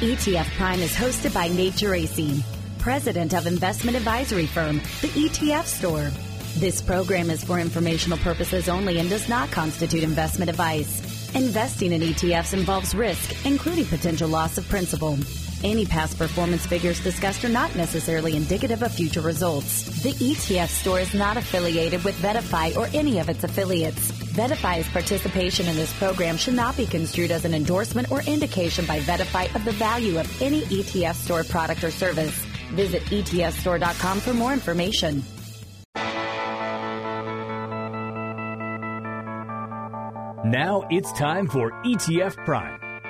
ETF Prime is hosted by Nate Geraci, president of investment advisory firm, the ETF Store. This program is for informational purposes only and does not constitute investment advice. Investing in ETFs involves risk, including potential loss of principal. Any past performance figures discussed are not necessarily indicative of future results. The ETF store is not affiliated with VettaFi or any of its affiliates. VettaFi's participation in this program should not be construed as an endorsement or indication by VettaFi of the value of any ETF store product or service. Visit ETFstore.com for more information. Now it's time for ETF Prime,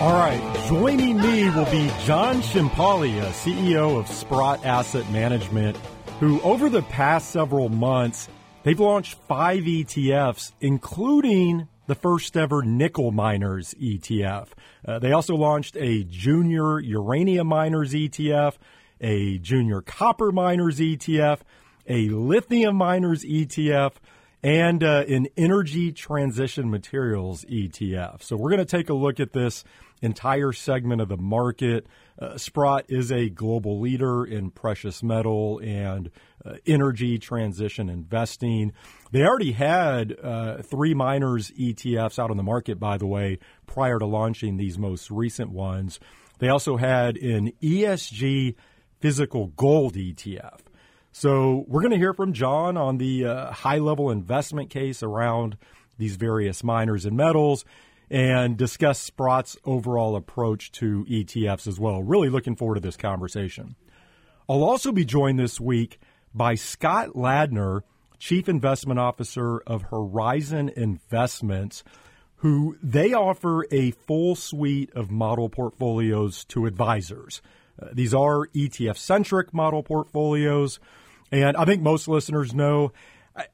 All right, joining me will be John Ciampaglia, CEO of Sprott Asset Management, who over the past several months, they've launched five ETFs, including the first ever nickel miners ETF. Uh, they also launched a junior uranium miners ETF, a junior copper miners ETF, a lithium miners ETF, and uh, an energy transition materials ETF. So we're going to take a look at this entire segment of the market. Uh, Sprott is a global leader in precious metal and uh, energy transition investing. They already had uh, three miners ETFs out on the market, by the way, prior to launching these most recent ones. They also had an ESG physical gold ETF. So we're going to hear from John on the uh, high level investment case around these various miners and metals and discuss Sprott's overall approach to ETFs as well. Really looking forward to this conversation. I'll also be joined this week by Scott Ladner, Chief Investment Officer of Horizon Investments, who they offer a full suite of model portfolios to advisors. Uh, these are ETF centric model portfolios. And I think most listeners know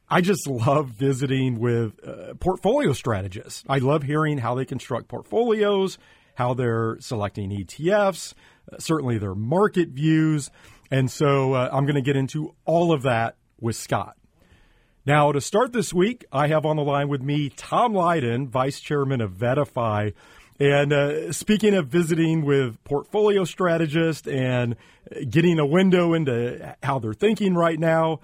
I just love visiting with uh, portfolio strategists. I love hearing how they construct portfolios, how they're selecting ETFs, uh, certainly their market views. And so uh, I'm going to get into all of that with Scott. Now, to start this week, I have on the line with me Tom Lydon, Vice Chairman of VettaFi. And uh, speaking of visiting with portfolio strategists and getting a window into how they're thinking right now,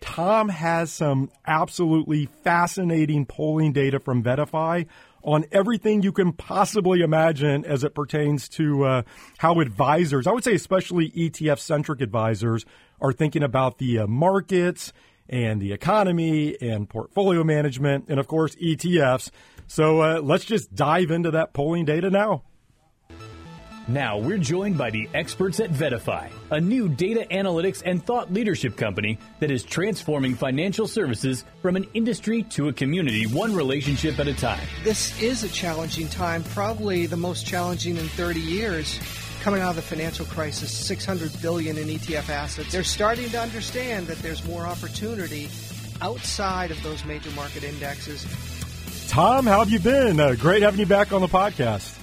Tom has some absolutely fascinating polling data from VettaFi on everything you can possibly imagine as it pertains to uh, how advisors, I would say especially ETF centric advisors, are thinking about the uh, markets and the economy and portfolio management, and of course, ETFs. So uh, let's just dive into that polling data now. Now we're joined by the experts at VettaFi, a new data analytics and thought leadership company that is transforming financial services from an industry to a community, one relationship at a time. This is a challenging time, probably the most challenging in 30 years. Coming out of the financial crisis, 600 billion in ETF assets. They're starting to understand that there's more opportunity outside of those major market indexes. Tom, how have you been? Uh, great having you back on the podcast.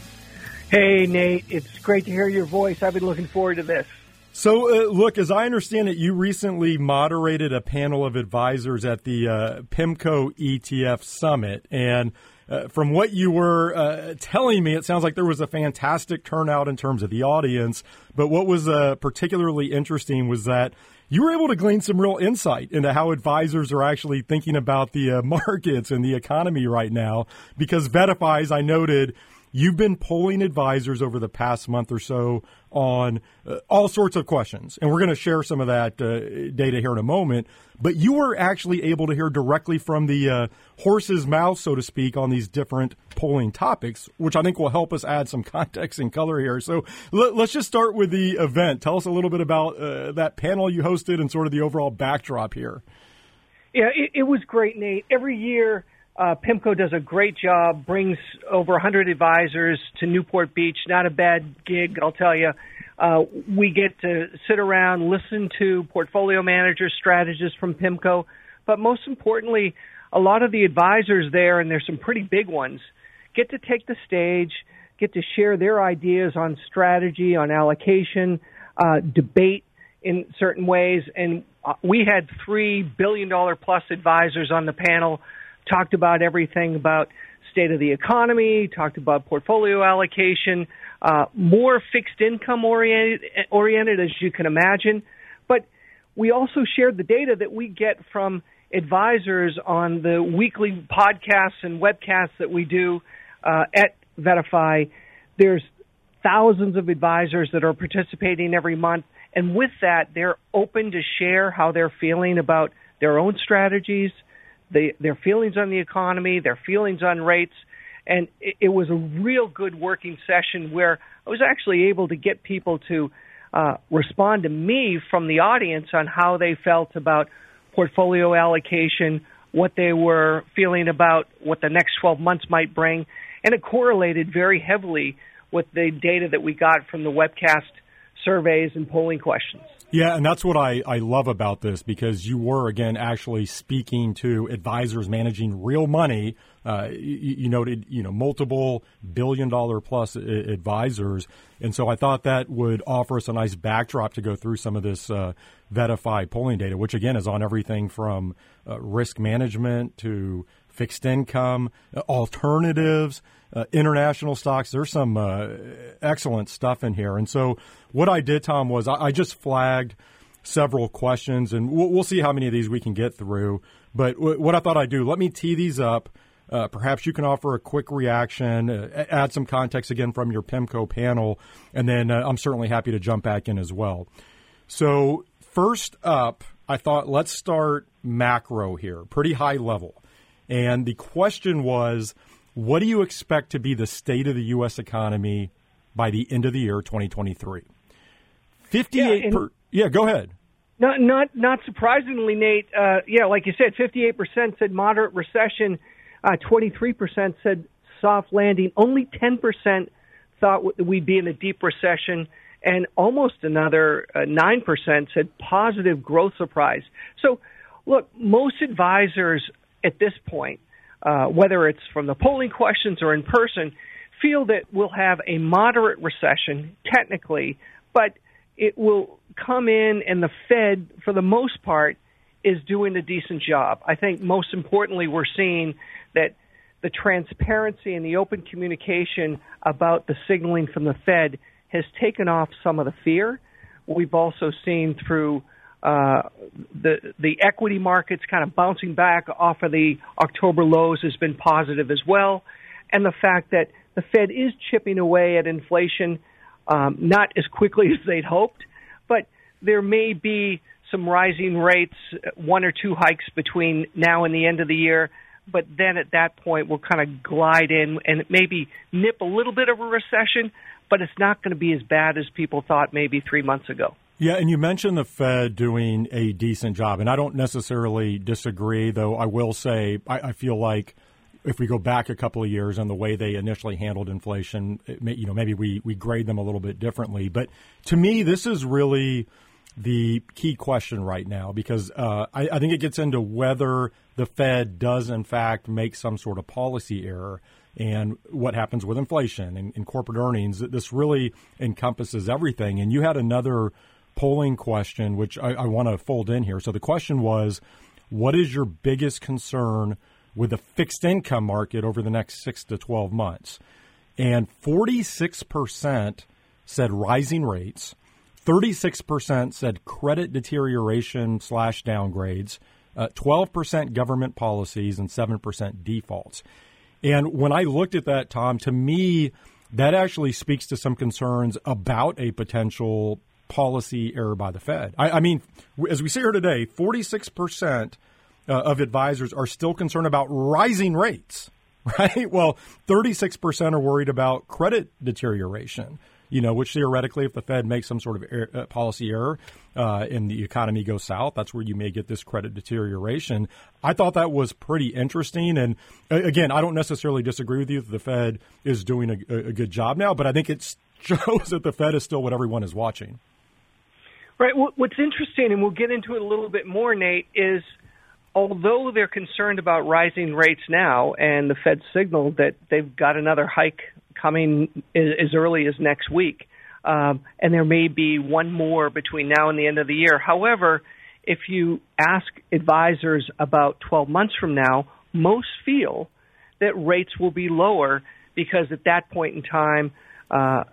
Hey, Nate. It's great to hear your voice. I've been looking forward to this. So, uh, look, as I understand it, you recently moderated a panel of advisors at the uh, PIMCO ETF Summit. And uh, from what you were uh, telling me, it sounds like there was a fantastic turnout in terms of the audience. But what was uh, particularly interesting was that you were able to glean some real insight into how advisors are actually thinking about the uh, markets and the economy right now. Because VettaFi, as I noted, You've been polling advisors over the past month or so on uh, all sorts of questions, and we're going to share some of that uh, data here in a moment. But you were actually able to hear directly from the uh, horse's mouth, so to speak, on these different polling topics, which I think will help us add some context and color here. So let, us just start with the event. Tell us a little bit about uh, that panel you hosted and sort of the overall backdrop here. Yeah, it, it was great, Nate. Every year uh, PIMCO does a great job, brings over 100 advisors to Newport Beach. Not a bad gig, I'll tell you. Uh, we get to sit around, listen to portfolio managers, strategists from PIMCO, but most importantly, a lot of the advisors there, and there's some pretty big ones, get to take the stage, get to share their ideas on strategy, on allocation, uh, debate in certain ways. And uh, we had three billion dollar plus advisors on the panel, talked about everything about state of the economy, talked about portfolio allocation, uh, more fixed income oriented, oriented as you can imagine. But we also shared the data that we get from advisors on the weekly podcasts and webcasts that we do uh, at VettaFi. There's thousands of advisors that are participating every month. And with that, they're open to share how they're feeling about their own strategies, the, their feelings on the economy, their feelings on rates. And it, it was a real good working session where I was actually able to get people to uh, respond to me from the audience on how they felt about portfolio allocation, what they were feeling about what the next 12 months might bring. And it correlated very heavily with the data that we got from the webcast surveys and polling questions. Yeah, and that's what I, I love about this because you were, again, actually speaking to advisors managing real money. Uh, you, you, noted, you know, multiple billion dollar plus advisors. And so I thought that would offer us a nice backdrop to go through some of this uh, VettaFi polling data, which, again, is on everything from uh, risk management to fixed income, uh, alternatives, uh, international stocks. There's some uh, excellent stuff in here. And so, what I did, Tom, was I, I just flagged several questions, and we'll, we'll, see how many of these we can get through. But w- what I thought I'd do, let me tee these up. Uh, perhaps you can offer a quick reaction, uh, add some context again from your PIMCO panel, and then uh, I'm certainly happy to jump back in as well. So, first up, I thought let's start macro here, pretty high level. And the question was, what do you expect to be the state of the U.S. economy by the end of the year, 2023? 58 yeah, per, yeah go ahead. Not, not, not surprisingly, Nate. Uh, yeah, like you said, 58% said moderate recession. Uh, 23% said soft landing. Only 10% thought we'd be in a deep recession, and almost another uh, 9% said positive growth surprise. So, look, most advisors at this point, uh, whether it's from the polling questions or in person, feel that we'll have a moderate recession technically, but it will come in and the Fed, for the most part, is doing a decent job. I think most importantly, we're seeing that the transparency and the open communication about the signaling from the Fed has taken off some of the fear. We've also seen through uh, the the equity markets kind of bouncing back off of the October lows has been positive as well, and the fact that the Fed is chipping away at inflation, um, not as quickly as they'd hoped, but there may be some rising rates, one or two hikes between now and the end of the year. But then at that point, we'll kind of glide in and maybe nip a little bit of a recession, but it's not going to be as bad as people thought maybe three months ago. Yeah, and you mentioned the Fed doing a decent job, and I don't necessarily disagree, though I will say I, I feel like if we go back a couple of years on the way they initially handled inflation, may, you know, maybe we, we grade them a little bit differently. But to me, this is really the key question right now because uh, I, I think it gets into whether the Fed does, in fact, make some sort of policy error and what happens with inflation and, and corporate earnings. This really encompasses everything. And you had another polling question, which I, I want to fold in here. So the question was, what is your biggest concern with the fixed income market over the next six to 12 months? And 46% said rising rates. 36% said credit deterioration slash downgrades, uh, 12% government policies, and 7% defaults. And when I looked at that, Tom, to me, that actually speaks to some concerns about a potential policy error by the Fed. I, I mean, as we see here today, 46% uh, of advisors are still concerned about rising rates, right? Well, 36% are worried about credit deterioration you know, which theoretically, if the Fed makes some sort of er- uh, policy error uh, and the economy goes south, that's where you may get this credit deterioration. I thought that was pretty interesting. And uh, again, I don't necessarily disagree with you that the Fed is doing a, a, good job now, but I think it's shows that the Fed is still what everyone is watching. Right. What's interesting, and we'll get into it a little bit more, Nate, is although they're concerned about rising rates now, and the Fed signaled that they've got another hike coming as early as next week, um, and there may be one more between now and the end of the year. However, if you ask advisors about 12 months from now, most feel that rates will be lower because at that point in time, uh,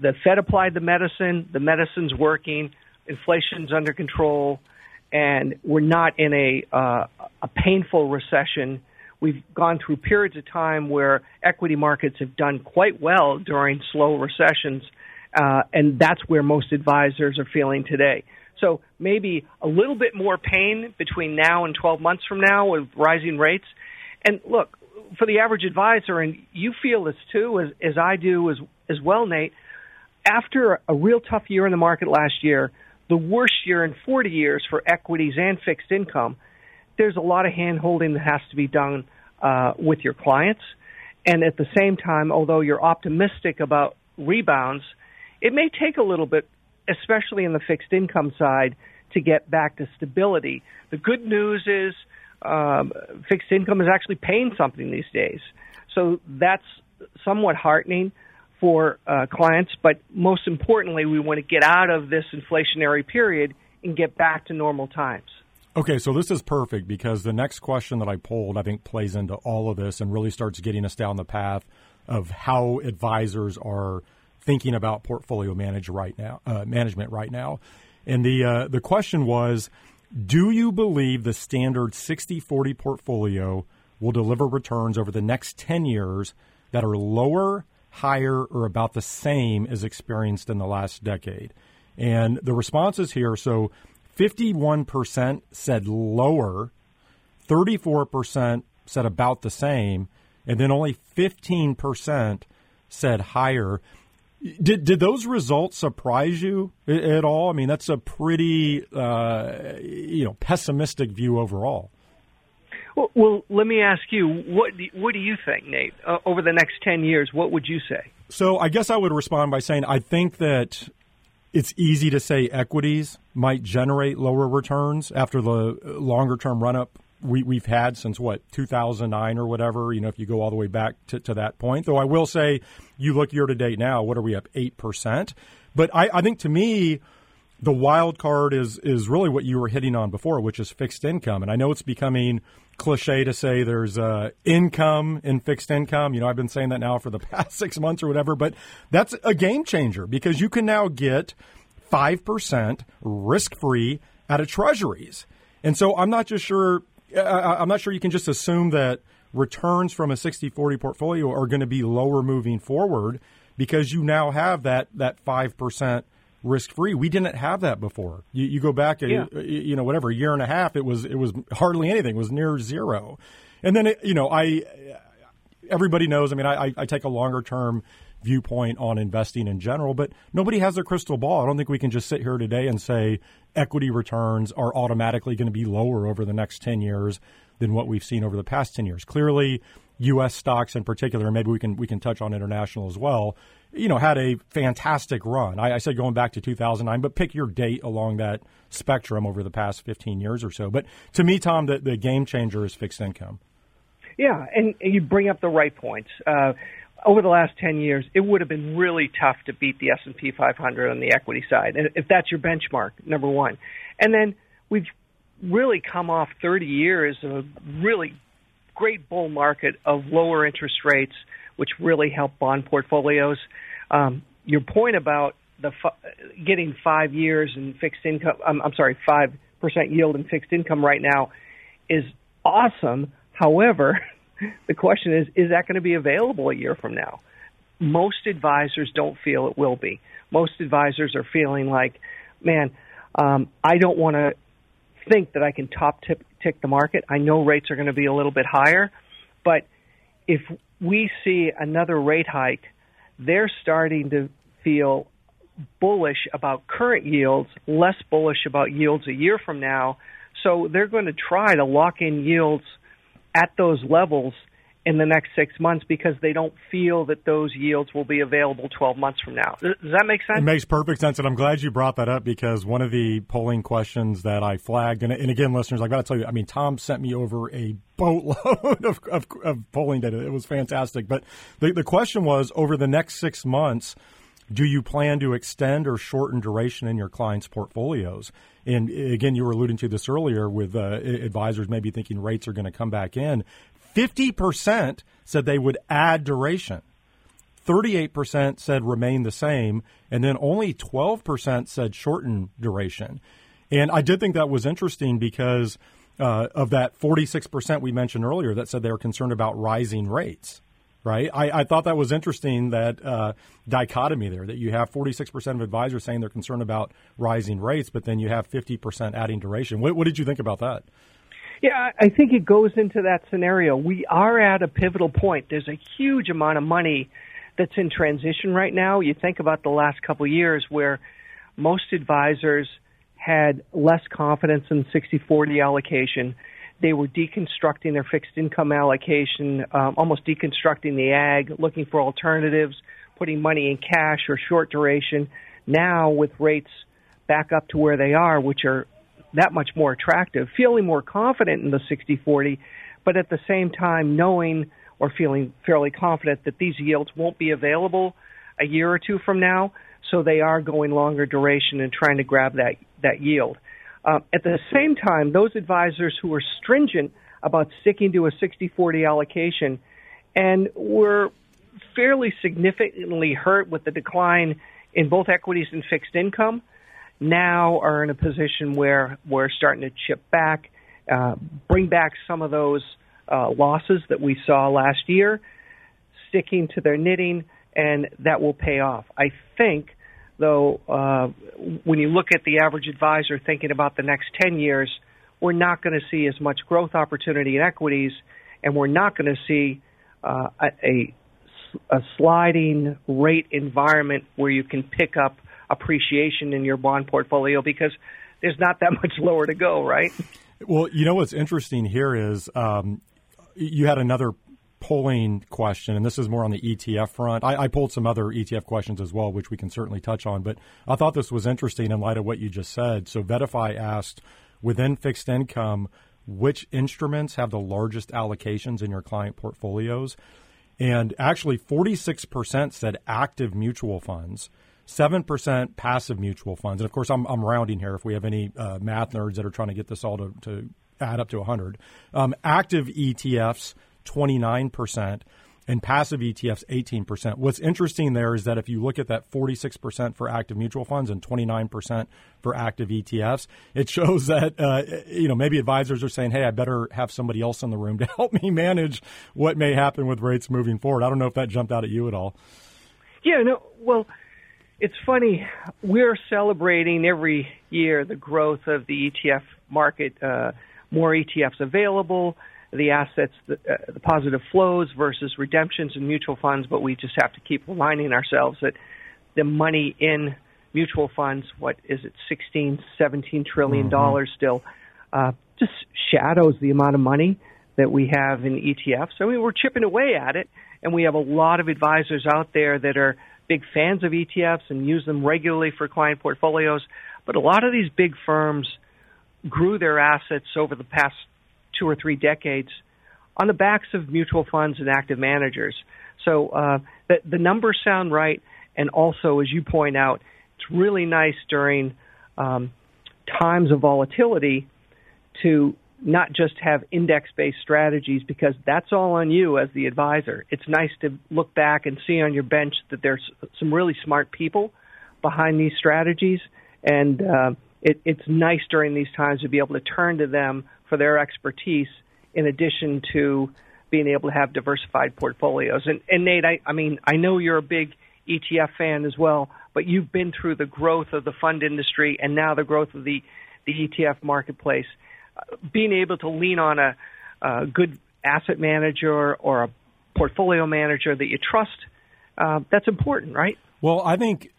the Fed applied the medicine, the medicine's working, inflation's under control, and we're not in a uh, a painful recession. We've gone through periods of time where equity markets have done quite well during slow recessions, uh, and that's where most advisors are feeling today. So maybe a little bit more pain between now and 12 months from now with rising rates. And look, for the average advisor, and you feel this too, as, as I do as, as well, Nate, after a real tough year in the market last year, the worst year in 40 years for equities and fixed income, there's a lot of hand holding that has to be done uh, with your clients. And at the same time, although you're optimistic about rebounds, it may take a little bit, especially in the fixed income side, to get back to stability. The good news is um, fixed income is actually paying something these days. So that's somewhat heartening for uh, clients, but most importantly, we want to get out of this inflationary period and get back to normal times. Okay, so this is perfect because the next question that I pulled, I think, plays into all of this and really starts getting us down the path of how advisors are thinking about portfolio manage right now, uh, management right now. And the uh, the question was, do you believe the standard 60-40 portfolio will deliver returns over the next 10 years that are lower higher, or about the same as experienced in the last decade? And the responses here so 51% said lower, 34% said about the same, and then only 15% said higher. Did did those results surprise you at all? I mean, that's a pretty uh, you know pessimistic view overall. Well, well, let me ask you what do, what do you think, Nate? Uh, over the next ten years, what would you say? So, I guess I would respond by saying I think that it's easy to say equities might generate lower returns after the longer term run up we, we've had since what 2009 or whatever. You know, if you go all the way back to, to that point. Though I will say, you look year to date now. What are we up eight percent? But I, I think to me the wild card is is really what you were hitting on before, which is fixed income. And I know it's becoming cliche to say there's uh, income in fixed income. You know, I've been saying that now for the past six months or whatever, but that's a game changer because you can now get five percent risk free out of treasuries. And so I'm not just sure. I'm not sure you can just assume that returns from a 60-40 portfolio are going to be lower moving forward because you now have that that five percent risk free. We didn't have that before. You, you go back, a, yeah. you know, whatever a year and a half, it was it was hardly anything. It was near zero. And then it, you know, I everybody knows. I mean, I, I take a longer term viewpoint on investing in general, but nobody has a crystal ball. I don't think we can just sit here today and say equity returns are automatically going to be lower over the next 10 years than what we've seen over the past 10 years. Clearly, U.S. stocks in particular, and maybe we can we can touch on international as well, you know, had a fantastic run. I, I, said going back to 2009, but pick your date along that spectrum over the past 15 years or so. But to me, Tom, the, the game changer is fixed income. Yeah, and you bring up the right points. Uh, over the last 10 years, it would have been really tough to beat the S&P 500 on the equity side, if that's your benchmark, number one. And then we've really come off 30 years of a really great bull market of lower interest rates – which really help bond portfolios. Um, your point about the getting five years in fixed income, I'm, I'm sorry, five percent yield in fixed income right now is awesome. However, the question is, is that going to be available a year from now? Most advisors don't feel it will be. Most advisors are feeling like, man, um, I don't want to think that I can top tip, tick the market. I know rates are going to be a little bit higher, but if we see another rate hike, they're starting to feel bullish about current yields, less bullish about yields a year from now. So they're going to try to lock in yields at those levels in the next six months because they don't feel that those yields will be available 12 months from now. Does that make sense? It makes perfect sense. And I'm glad you brought that up because one of the polling questions that I flagged, and, and again, listeners, I've got to tell you, I mean, Tom sent me over a boatload of, of, of polling data. It was fantastic. But the, the question was over the next six months, do you plan to extend or shorten duration in your clients' portfolios? And again, you were alluding to this earlier with uh, advisors maybe thinking rates are going to come back in. 50% said they would add duration. 38% said remain the same, and then only 12% said shorten duration. And I did think that was interesting because uh, of that 46% we mentioned earlier that said they were concerned about rising rates, right? I, I thought that was interesting that uh, dichotomy there that you have 46% of advisors saying they're concerned about rising rates, but then you have 50% adding duration. What, what did you think about that? Yeah, I think it goes into that scenario. We are at a pivotal point. There's a huge amount of money that's in transition right now. You think about the last couple of years where most advisors had less confidence in 60-40 allocation. They were deconstructing their fixed income allocation, um, almost deconstructing the ag, looking for alternatives, putting money in cash or short duration. Now with rates back up to where they are, which are that much more attractive, feeling more confident in the 60-40, but at the same time knowing or feeling fairly confident that these yields won't be available a year or two from now, so they are going longer duration and trying to grab that that yield. Uh, at the same time, those advisors who are stringent about sticking to a 60-40 allocation and were fairly significantly hurt with the decline in both equities and fixed income now are in a position where we're starting to chip back, uh, bring back some of those uh, losses that we saw last year, sticking to their knitting, and that will pay off. I think, though, uh, when you look at the average advisor thinking about the next 10 years, we're not going to see as much growth opportunity in equities, and we're not going to see uh, a, a sliding rate environment where you can pick up – appreciation in your bond portfolio because there's not that much lower to go, right? Well, you know what's interesting here is um, you had another polling question, and this is more on the ETF front. I, I, pulled some other ETF questions as well, which we can certainly touch on, but I thought this was interesting in light of what you just said. So, VettaFi asked within fixed income, which instruments have the largest allocations in your client portfolios? And actually, 46% said active mutual funds. 7% passive mutual funds. And of course, I'm, I'm rounding here if we have any uh, math nerds that are trying to get this all to, to add up to 100. Um, active ETFs, 29%, and passive ETFs, 18%. What's interesting there is that if you look at that 46% for active mutual funds and 29% for active ETFs, it shows that, uh, you know, maybe advisors are saying, hey, I better have somebody else in the room to help me manage what may happen with rates moving forward. I don't know if that jumped out at you at all. Yeah, no, well, it's funny. We're celebrating every year the growth of the ETF market. Uh, more ETFs available, the assets, the, uh, the positive flows versus redemptions in mutual funds. But we just have to keep reminding ourselves that the money in mutual funds, what is it, 16, 17 trillion mm-hmm. dollars mm-hmm. still, uh, just shadows the amount of money that we have in ETFs. I mean, we're chipping away at it, and we have a lot of advisors out there that are big fans of ETFs and use them regularly for client portfolios. But a lot of these big firms grew their assets over the past two or three decades on the backs of mutual funds and active managers. So uh, the, the numbers sound right, and also, as you point out, it's really nice during um, times of volatility to not just have index based strategies because that's all on you as the advisor. It's nice to look back and see on your bench that there's some really smart people behind these strategies, and uh, it, it's nice during these times to be able to turn to them for their expertise in addition to being able to have diversified portfolios. And, and Nate, I, I mean, I know you're a big ETF fan as well, but you've been through the growth of the fund industry and now the growth of the, the ETF marketplace being able to lean on a, a good asset manager or a portfolio manager that you trust, uh, that's important, right? Well, I think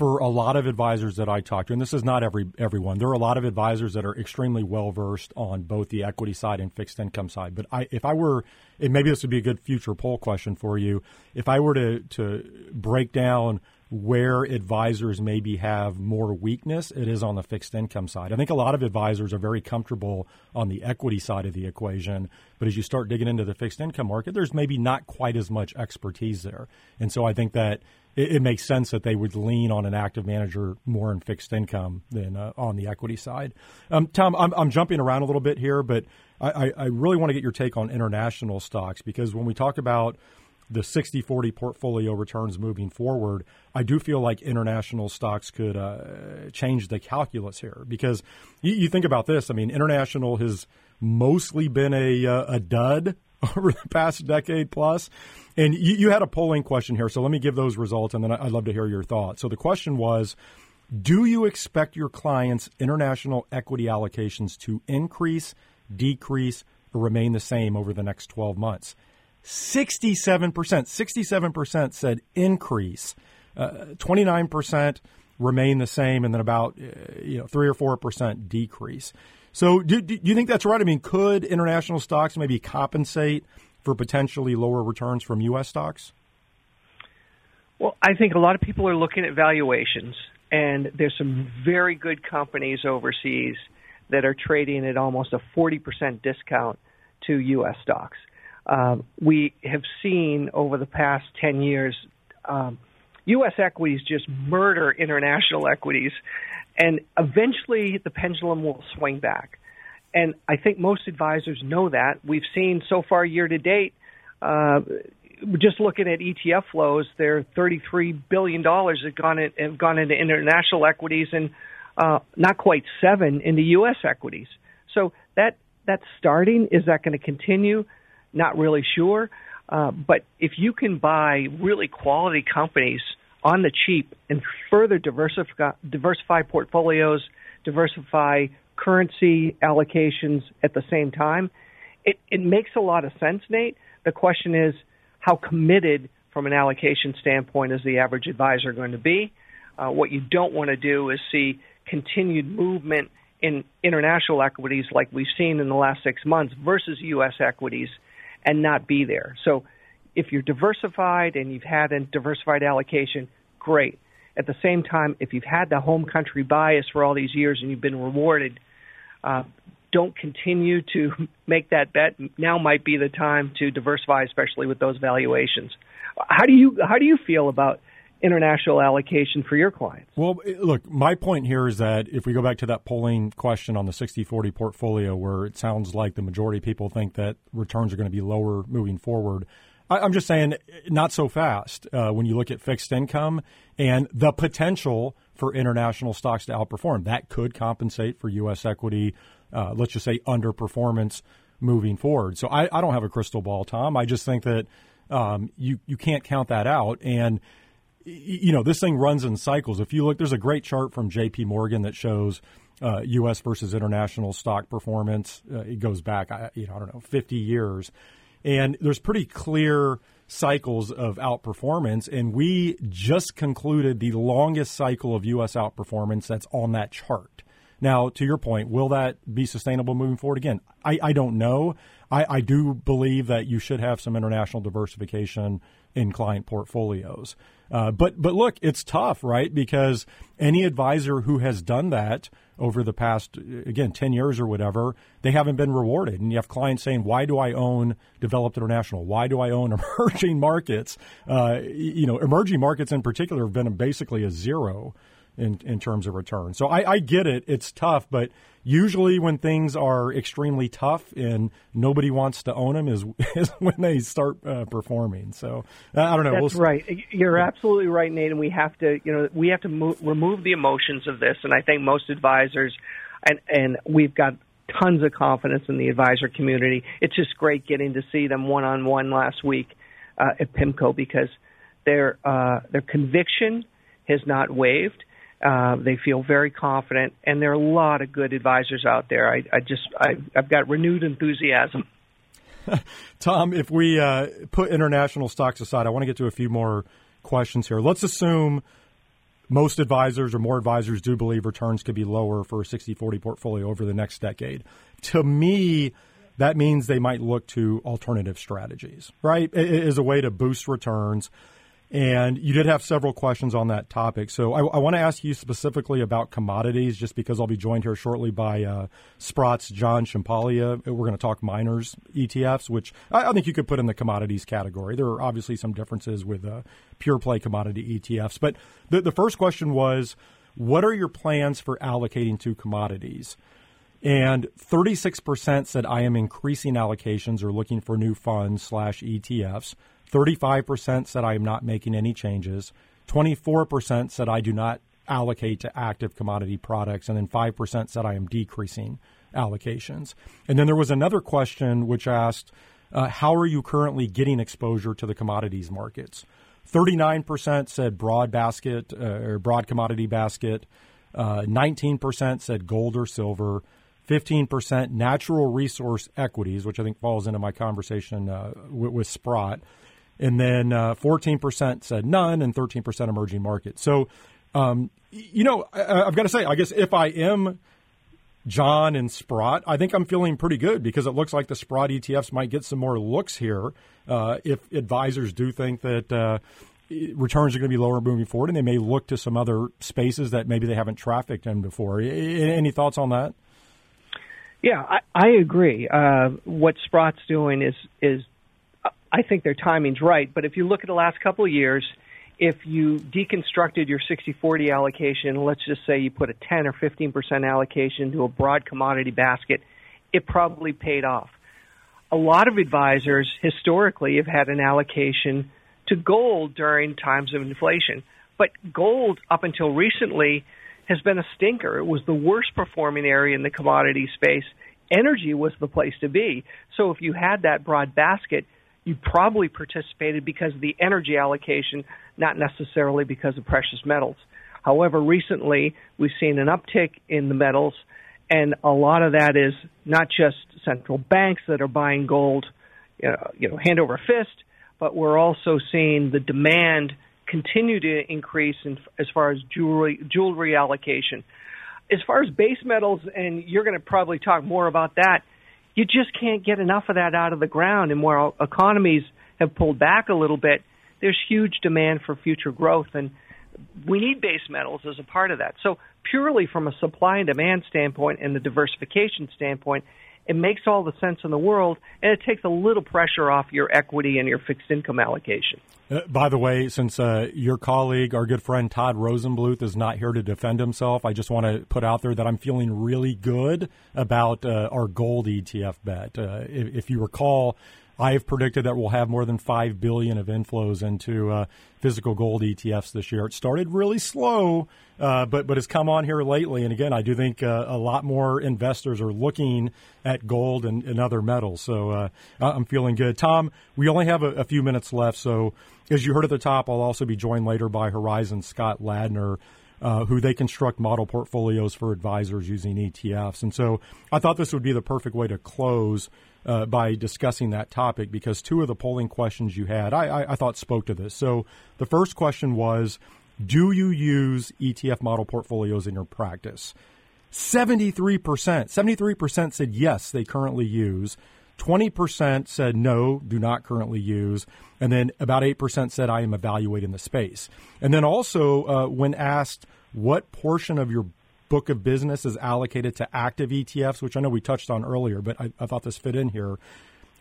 for a lot of advisors that I talk to, and this is not every everyone, there are a lot of advisors that are extremely well versed on both the equity side and fixed income side. But I, if I were, and maybe this would be a good future poll question for you, if I were to to break down where advisors maybe have more weakness, it is on the fixed income side. I think a lot of advisors are very comfortable on the equity side of the equation, but as you start digging into the fixed income market, there's maybe not quite as much expertise there. And so I think that it, it makes sense that they would lean on an active manager more in fixed income than uh, on the equity side. Um, Tom, I'm, I'm, jumping around a little bit here, but I, I really want to get your take on international stocks because when we talk about the 60 40 portfolio returns moving forward, I do feel like international stocks could uh, change the calculus here because you, you, think about this. I mean, international has mostly been a, uh, a dud over the past decade plus. And you, you, had a polling question here, so let me give those results and then I'd love to hear your thoughts. So the question was Do you expect your clients' international equity allocations to increase, decrease, or remain the same over the next 12 months? 67%, 67% said increase. Uh, 29% remain the same, and then about uh, you know three or four percent decrease. So, do, do you think that's right? I mean, could international stocks maybe compensate for potentially lower returns from U.S. stocks? Well, I think a lot of people are looking at valuations, and there's some very good companies overseas that are trading at almost a 40% discount to U.S. stocks. Um, we have seen over the past 10 years um, U.S. equities just murder international equities, and eventually the pendulum will swing back. And I think most advisors know that. We've seen so far year to date, uh, just looking at ETF flows, there $33 billion have gone, in, have gone into international equities and uh, not quite seven into U.S. equities. So that that's starting. Is that going to continue? Not really sure. Uh, but if you can buy really quality companies on the cheap and further diversify, diversify portfolios, diversify currency allocations at the same time, it, it makes a lot of sense, Nate. The question is, how committed from an allocation standpoint is the average advisor going to be? Uh, what you don't want to do is see continued movement in international equities like we've seen in the last six months versus U.S. equities and not be there. So if you're diversified and you've had a diversified allocation, great. At the same time, if you've had the home country bias for all these years and you've been rewarded, uh, don't continue to make that bet. Now might be the time to diversify, especially with those valuations. How do you how do you feel about international allocation for your clients? Well, look, my point here is that if we go back to that polling question on the 60-40 portfolio where it sounds like the majority of people think that returns are going to be lower moving forward, I, am just saying not so fast uh, when you look at fixed income and the potential for international stocks to outperform. That could compensate for U.S. equity, uh, let's just say underperformance moving forward. So I, I, don't have a crystal ball, Tom. I just think that um, you you can't count that out and – you know, this thing runs in cycles. If you look, there's a great chart from J.P. Morgan that shows uh, U.S. versus international stock performance. Uh, it goes back, you know, I don't know, 50 years, and there's pretty clear cycles of outperformance. And we just concluded the longest cycle of U.S. outperformance that's on that chart. Now, to your point, will that be sustainable moving forward? Again, I, I don't know. I, I do believe that you should have some international diversification in client portfolios. Uh, but but look, it's tough, right? Because any advisor who has done that over the past again ten years or whatever, they haven't been rewarded. And you have clients saying, "Why do I own developed international? Why do I own emerging markets?" Uh, you know, emerging markets in particular have been basically a zero in in terms of return. So I, I get it; it's tough, but usually when things are extremely tough and nobody wants to own them is, is when they start uh, performing. So uh, I don't know. That's we'll right. You're absolutely right, Nate. And we have to, you know, we have to mo- remove the emotions of this. And I think most advisors, and and we've got tons of confidence in the advisor community. It's just great getting to see them one on one last week uh, at PIMCO because their uh, their conviction has not wavered uh, they feel very confident, and there are a lot of good advisors out there. I, I just I, have got renewed enthusiasm. Tom, if we uh, put international stocks aside, I want to get to a few more questions here. Let's assume most advisors or more advisors do believe returns could be lower for a 60 40 portfolio over the next decade. To me, that means they might look to alternative strategies, right? As a way to boost returns. And you did have several questions on that topic. So I, I want to ask you specifically about commodities, just because I'll be joined here shortly by uh, Sprott's John Ciampaglia. We're going to talk miners ETFs, which I, I, think you could put in the commodities category. There are obviously some differences with uh, pure play commodity ETFs. But the, the first question was what are your plans for allocating to commodities? And 36% said I am increasing allocations or looking for new funds slash ETFs. 35% said I am not making any changes. 24% said I do not allocate to active commodity products. And then 5% said I am decreasing allocations. And then there was another question which asked, uh, How are you currently getting exposure to the commodities markets? 39% said broad basket uh, or broad commodity basket. Uh, 19% said gold or silver. 15% natural resource equities, which I think falls into my conversation uh, with, with Sprott. And then uh, 14% said none, and 13% emerging markets. So, um, you know, I, I've got to say, I guess if I am John and Sprott, I think I'm feeling pretty good because it looks like the Sprott ETFs might get some more looks here uh, if advisors do think that uh, returns are going to be lower moving forward, and they may look to some other spaces that maybe they haven't trafficked in before. Any thoughts on that? Yeah, I, I agree. Uh, what Sprott's doing is is I think their timing's right. But if you look at the last couple of years, if you deconstructed your 60-40 allocation, let's just say you put a 10 or 15% allocation to a broad commodity basket, it probably paid off. A lot of advisors historically have had an allocation to gold during times of inflation. But gold, up until recently, has been a stinker. It was the worst performing area in the commodity space. Energy was the place to be. So if you had that broad basket, you probably participated because of the energy allocation, not necessarily because of precious metals. However, recently we've seen an uptick in the metals, and a lot of that is not just central banks that are buying gold, you know, you know hand over fist, but we're also seeing the demand continue to increase in, as far as jewelry jewelry allocation. As far as base metals, and you're going to probably talk more about that you just can't get enough of that out of the ground. And where economies have pulled back a little bit, there's huge demand for future growth, and we need base metals as a part of that. So, purely from a supply and demand standpoint and the diversification standpoint, it makes all the sense in the world, and it takes a little pressure off your equity and your fixed income allocation. Uh, by the way, since uh, your colleague, our good friend Todd Rosenbluth, is not here to defend himself, I just want to put out there that I'm feeling really good about uh, our gold ETF bet. Uh, if, if you recall, I have predicted that we'll have more than five billion of inflows into uh, physical gold ETFs this year. It started really slow, uh, but but has come on here lately. And again, I do think uh, a lot more investors are looking at gold and, and other metals. So uh, I'm feeling good. Tom, we only have a, a, few minutes left. So as you heard at the top, I'll also be joined later by Horizon Scott Ladner. Uh, who they construct model portfolios for advisors using ETFs. And so I thought this would be the perfect way to close uh, by discussing that topic because two of the polling questions you had, I, I, I thought spoke to this. So the first question was, do you use ETF model portfolios in your practice? 73%, 73% said yes, they currently use. 20% said no, do not currently use. And then about 8% said I am evaluating the space. And then also, uh, when asked what portion of your book of business is allocated to active ETFs, which I know we touched on earlier, but I, I thought this fit in here.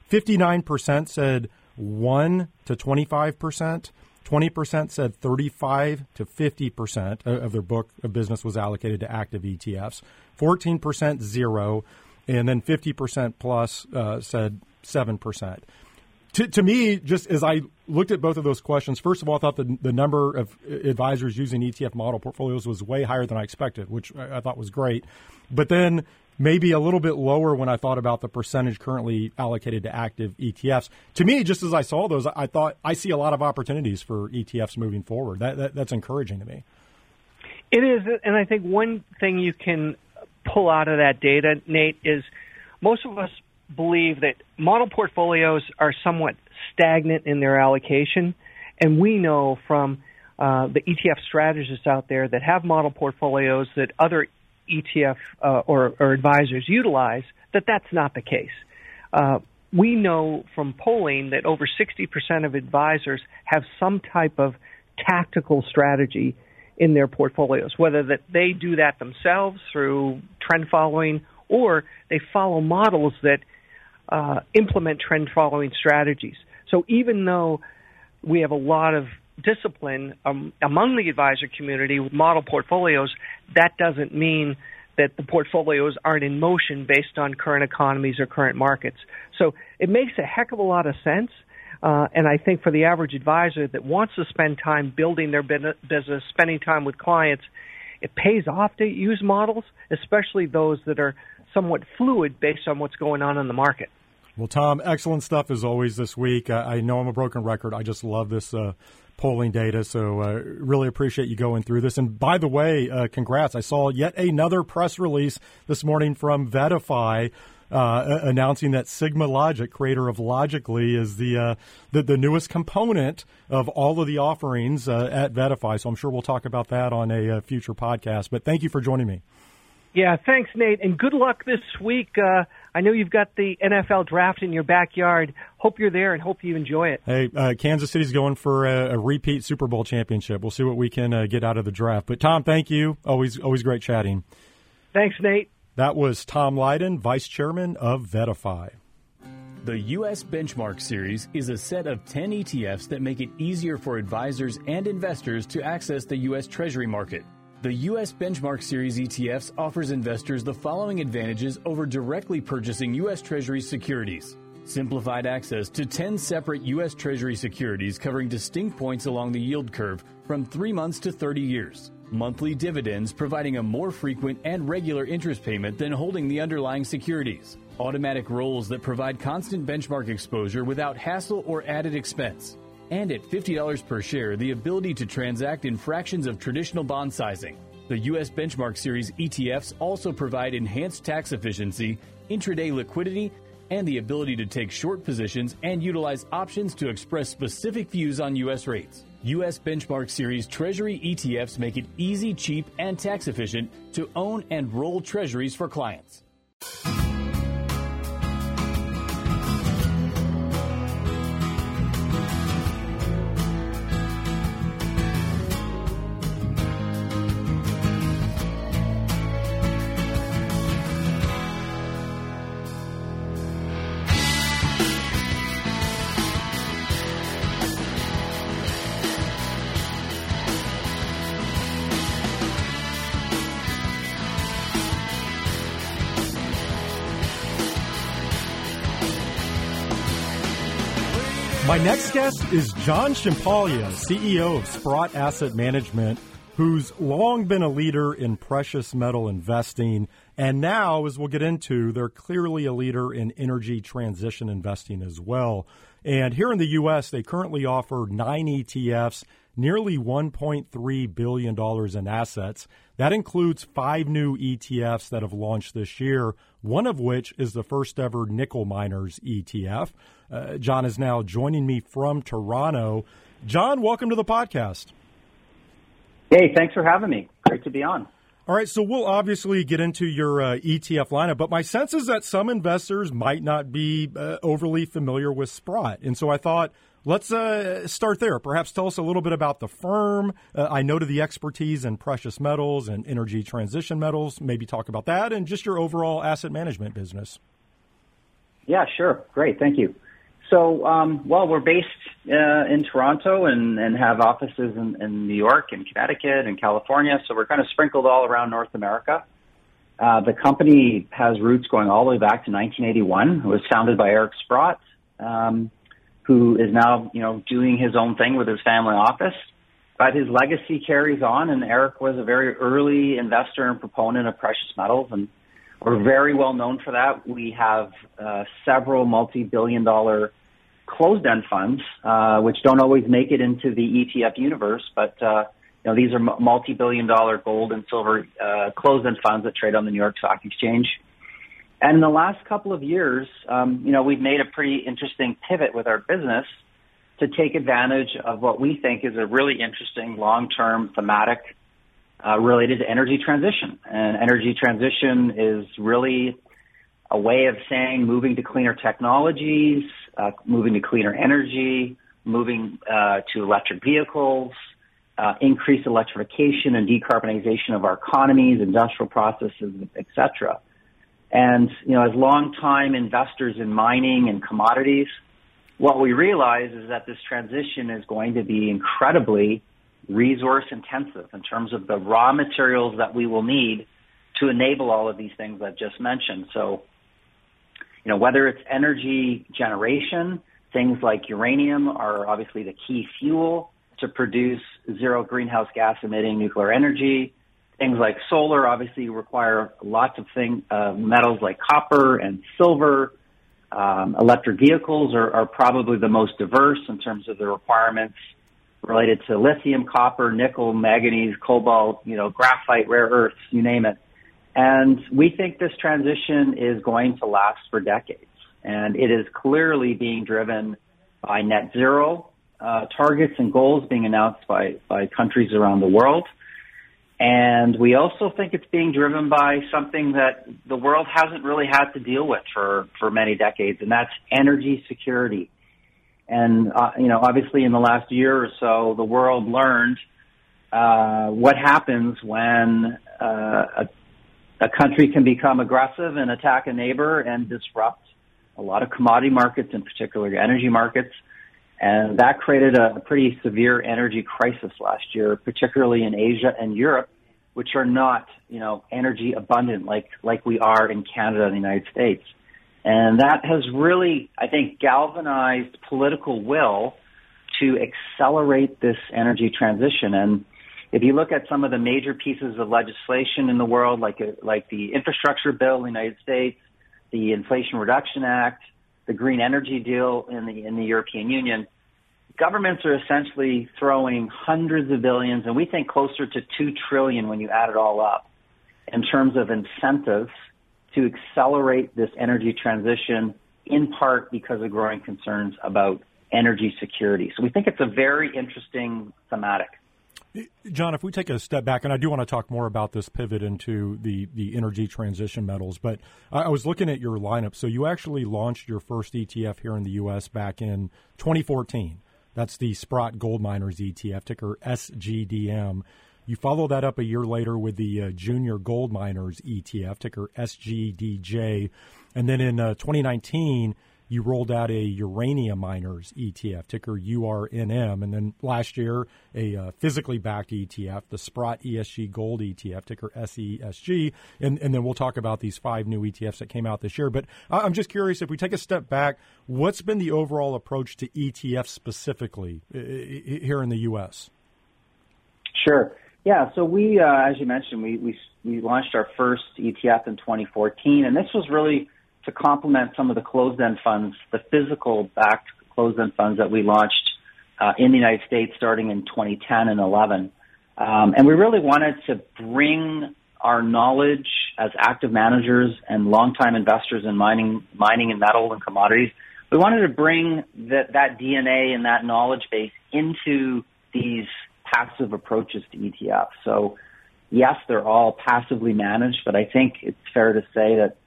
59% said 1 to 25%. 20% said 35 to 50% of their book of business was allocated to active ETFs. 14% zero. And then 50% plus uh, said 7% to, to me, just as I looked at both of those questions, first of all, I thought the, the number of advisors using ETF model portfolios was way higher than I expected, which I, thought was great. But then maybe a little bit lower when I thought about the percentage currently allocated to active ETFs. To me, just as I saw those, I thought I see a lot of opportunities for ETFs moving forward. That, that, that's encouraging to me. It is, and I think one thing you can pull out of that data, Nate, is most of us believe that model portfolios are somewhat stagnant in their allocation, and we know from uh, the ETF strategists out there that have model portfolios that other ETF uh, or, or, advisors utilize, that that's not the case. Uh, we know from polling that over 60% of advisors have some type of tactical strategy in their portfolios, whether that they do that themselves through trend following or they follow models that uh, implement trend following strategies. So even though we have a lot of discipline um, among the advisor community with model portfolios, that doesn't mean that the portfolios aren't in motion based on current economies or current markets. So it makes a heck of a lot of sense. Uh, and I think for the average advisor that wants to spend time building their business, spending time with clients, it pays off to use models, especially those that are somewhat fluid based on what's going on in the market. Well, Tom, excellent stuff as always this week. I, I know I'm a broken record. I just love this uh, polling data, so uh, really appreciate you going through this. And by the way, uh, congrats! I saw yet another press release this morning from VettaFi. Uh, announcing that Sigma Logic, creator of Logically, is the, uh, the, the newest component of all of the offerings uh, at VettaFi. So I'm sure we'll talk about that on a, a future podcast. But thank you for joining me. Yeah, thanks, Nate, and good luck this week. I know you've got the NFL draft in your backyard. Hope you're there and hope you enjoy it. Hey, uh, Kansas City's going for a, a, repeat Super Bowl championship. We'll see what we can uh, get out of the draft. But Tom, thank you. Always, always great chatting. Thanks, Nate. That was Tom Lydon, Vice Chairman of VettaFi. The U.S. Benchmark Series is a set of 10 ETFs that make it easier for advisors and investors to access the U.S. Treasury market. The U.S. Benchmark Series ETFs offers investors the following advantages over directly purchasing U.S. Treasury securities. Simplified access to 10 separate U.S. Treasury securities covering distinct points along the yield curve from 3 months to 30 years. Monthly dividends providing a more frequent and regular interest payment than holding the underlying securities. Automatic rolls that provide constant benchmark exposure without hassle or added expense and at $50 per share, the ability to transact in fractions of traditional bond sizing. The U.S. Benchmark Series ETFs also provide enhanced tax efficiency, intraday liquidity, and the ability to take short positions and utilize options to express specific views on U.S. rates. U.S. Benchmark Series Treasury ETFs make it easy, cheap, and tax efficient to own and roll treasuries for clients. Next guest is John Ciampaglia, CEO of Sprott Asset Management, who's long been a leader in precious metal investing. And now, as we'll get into, they're clearly a leader in energy transition investing as well. And here in the U.S., they currently offer nine ETFs, nearly $1.3 billion in assets. That includes five new ETFs that have launched this year, one of which is the first ever nickel miners ETF. Uh, John is now joining me from Toronto. John, welcome to the podcast. Hey, thanks for having me. Great to be on. All right, so we'll obviously get into your uh, ETF lineup, but my sense is that some investors might not be uh, overly familiar with Sprott. And so I thought, let's uh, start there. Perhaps tell us a little bit about the firm. Uh, I noted the expertise in precious metals and energy transition metals. Maybe talk about that and just your overall asset management business. Yeah, sure. Great. Thank you. So, um, well, we're based uh, in Toronto and, and have offices in, in New York and Connecticut and California. So we're kind of sprinkled all around North America. Uh, the company has roots going all the way back to 1981. It was founded by Eric Sprott, um, who is now, you know, doing his own thing with his family office. But his legacy carries on, and Eric was a very early investor and proponent of precious metals, and we're very well known for that. We have uh, several multi-billion dollar closed-end funds, uh, which don't always make it into the ETF universe, but uh, you know these are multi-billion-dollar gold and silver uh, closed-end funds that trade on the New York Stock Exchange. And in the last couple of years, um, you know, we've made a pretty interesting pivot with our business to take advantage of what we think is a really interesting long-term thematic uh, related to energy transition. And energy transition is really a way of saying moving to cleaner technologies, uh, moving to cleaner energy, moving uh, to electric vehicles, uh, increased electrification and decarbonization of our economies, industrial processes, etc. And you know, as long-time investors in mining and commodities, what we realize is that this transition is going to be incredibly resource intensive in terms of the raw materials that we will need to enable all of these things I've just mentioned. So, you know, whether it's energy generation, things like uranium are obviously the key fuel to produce zero greenhouse gas emitting nuclear energy. Things like solar obviously require lots of thing, uh, metals like copper and silver. Um, electric vehicles are, are probably the most diverse in terms of the requirements related to lithium, copper, nickel, manganese, cobalt, you know, graphite, rare earths, you name it. And we think this transition is going to last for decades. And it is clearly being driven by net zero uh, targets and goals being announced by, by countries around the world. And we also think it's being driven by something that the world hasn't really had to deal with for, for many decades, and that's energy security. And, uh, you know, obviously in the last year or so, the world learned uh, what happens when uh, a, a country can become aggressive and attack a neighbor and disrupt a lot of commodity markets, in particular energy markets. And that created a pretty severe energy crisis last year, particularly in Asia and Europe, which are not, you know, energy abundant like, like we are in Canada and the United States. And that has really, I think, galvanized political will to accelerate this energy transition. And if you look at some of the major pieces of legislation in the world, like, like the infrastructure bill in the United States, the Inflation Reduction Act, the green energy deal in the in the European Union, governments are essentially throwing hundreds of billions, and we think closer to two trillion when you add it all up, in terms of incentives to accelerate this energy transition. In part because of growing concerns about energy security. So we think it's a very interesting thematic. John, if we take a step back, and I do want to talk more about this pivot into the, the energy transition metals, but I was looking at your lineup. So you actually launched your first ETF here in the U.S. back in 2014. That's the Sprott Gold Miners ETF, ticker SGDM. You follow that up a year later with the uh, Junior Gold Miners ETF, ticker SGDJ. And then in uh, 2019, you rolled out a uranium miners ETF, ticker URNM, and then last year a uh, physically backed ETF, the Sprott ESG Gold ETF, ticker SESG, and, and then we'll talk about these five new ETFs that came out this year. But I'm just curious if we take a step back, what's been the overall approach to ETFs specifically here in the U.S.? Sure. Yeah, so we, uh, as you mentioned, we, we we launched our first ETF in 2014, and this was really to complement some of the closed-end funds, the physical backed closed-end funds that we launched uh, in the United States starting in 2010 and 11. Um, and we really wanted to bring our knowledge as active managers and longtime investors in mining, mining and metal and commodities. We wanted to bring that, that DNA and that knowledge base into these passive approaches to ETFs. So yes, they're all passively managed, but I think it's fair to say that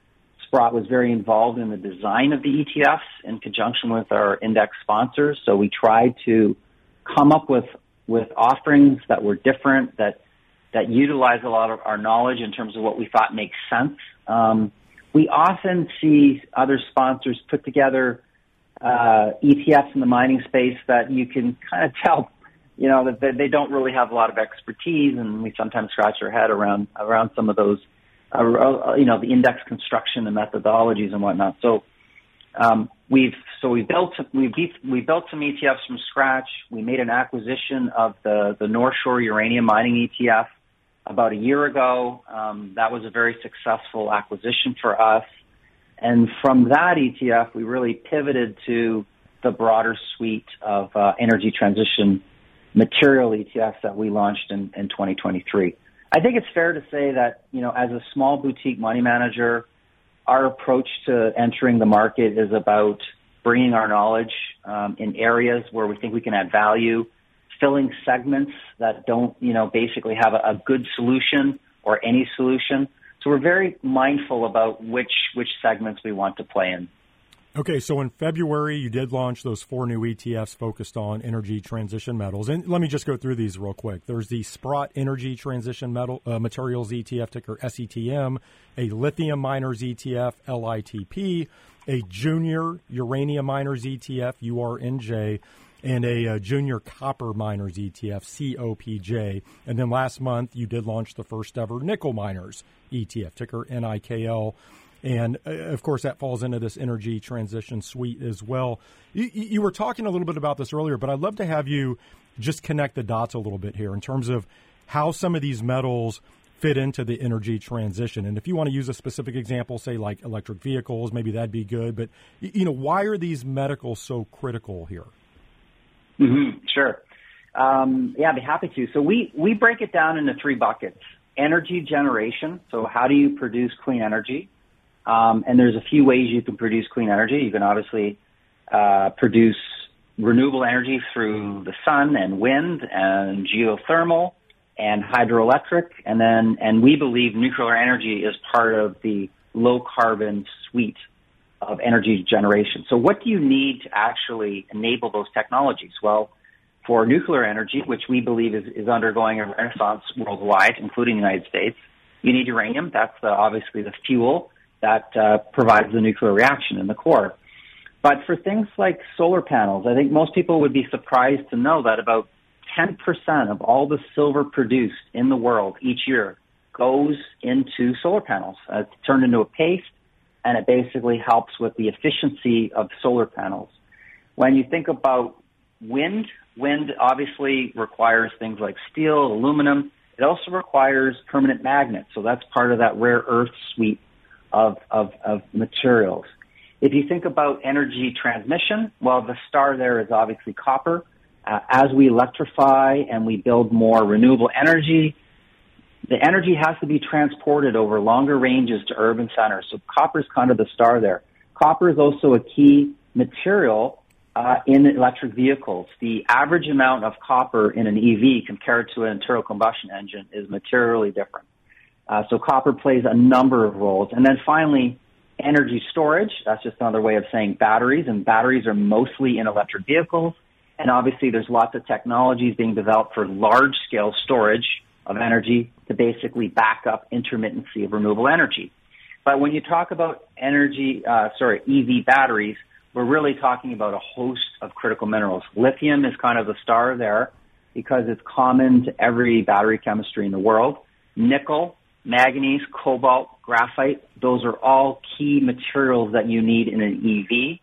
Sprott was very involved in the design of the ETFs in conjunction with our index sponsors. So we tried to come up with, with offerings that were different, that, that utilize a lot of our knowledge in terms of what we thought makes sense. Um, we often see other sponsors put together uh, ETFs in the mining space that you can kind of tell, you know, that they don't really have a lot of expertise, and we sometimes scratch our head around around some of those uh, you know, the index construction the methodologies and whatnot. So um, we've so we built we we built some ETFs from scratch. We made an acquisition of the the North Shore Uranium Mining ETF about a year ago. Um, that was a very successful acquisition for us. And from that ETF, we really pivoted to the broader suite of uh, energy transition material ETFs that we launched in, in 2023. I think it's fair to say that, you know, as a small boutique money manager, our approach to entering the market is about bringing our knowledge um, in areas where we think we can add value, filling segments that don't, you know, basically have a, a good solution or any solution. So we're very mindful about which which segments we want to play in. Okay, so in February, you did launch those four new ETFs focused on energy transition metals. And let me just go through these real quick. There's the Sprott Energy Transition Metal uh, Materials ETF, ticker SETM, a Lithium Miners ETF, LITP, a Junior Uranium Miners ETF, URNJ, and a, uh, Junior Copper Miners ETF, COPJ. And then last month, you did launch the first ever Nickel Miners ETF, ticker NIKL. And uh, of course, that falls into this energy transition suite as well. You, you, were talking a little bit about this earlier, but I'd love to have you just connect the dots a little bit here in terms of how some of these metals fit into the energy transition. And if you want to use a specific example, say like electric vehicles, maybe that'd be good. But you know, why are these metals so critical here? Mm-hmm, sure. Um, yeah, I'd be happy to. So we we break it down into three buckets: energy generation. So how do you produce clean energy? Um, and there's a few ways you can produce clean energy. You can obviously uh, produce renewable energy through the sun and wind and geothermal and hydroelectric, and then and we believe nuclear energy is part of the low carbon suite of energy generation. So, what do you need to actually enable those technologies? Well, for nuclear energy, which we believe is, is undergoing a renaissance worldwide, including the United States, you need uranium. That's obviously the fuel that uh, provides the nuclear reaction in the core. But for things like solar panels, I think most people would be surprised to know that about 10% of all the silver produced in the world each year goes into solar panels. Uh, it's turned into a paste, and it basically helps with the efficiency of solar panels. When you think about wind, wind obviously requires things like steel, aluminum. It also requires permanent magnets, so that's part of that rare earth suite of, of, of materials. If you think about energy transmission, well, the star there is obviously copper. Uh, as we electrify and we build more renewable energy, the energy has to be transported over longer ranges to urban centers. So copper is kind of the star there. Copper is also a key material uh, in electric vehicles. The average amount of copper in an EV compared to an internal combustion engine is materially different. Uh, so copper plays a number of roles. And then finally, energy storage. That's just another way of saying batteries, and batteries are mostly in electric vehicles. And obviously, there's lots of technologies being developed for large scale storage of energy to basically back up intermittency of renewable energy. But when you talk about energy, uh, sorry, EV batteries, we're really talking about a host of critical minerals. Lithium is kind of the star there because it's common to every battery chemistry in the world. Nickel manganese, cobalt, graphite. Those are all key materials that you need in an EV.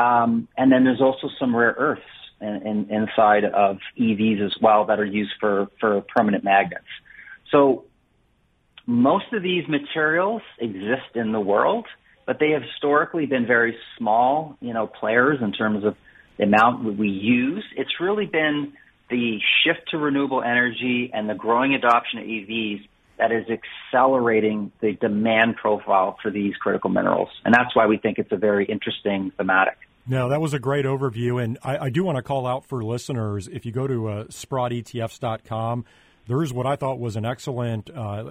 Um, and then there's also some rare earths in, in, inside of EVs as well that are used for, for permanent magnets. So most of these materials exist in the world, but they have historically been very small, you know, players in terms of the amount we use. It's really been the shift to renewable energy and the growing adoption of EVs that is accelerating the demand profile for these critical minerals. And that's why we think it's a very interesting thematic. No, that was a great overview. And I, I do want to call out for listeners if you go to uh, SprottETFs.com, there's what I thought was an excellent uh,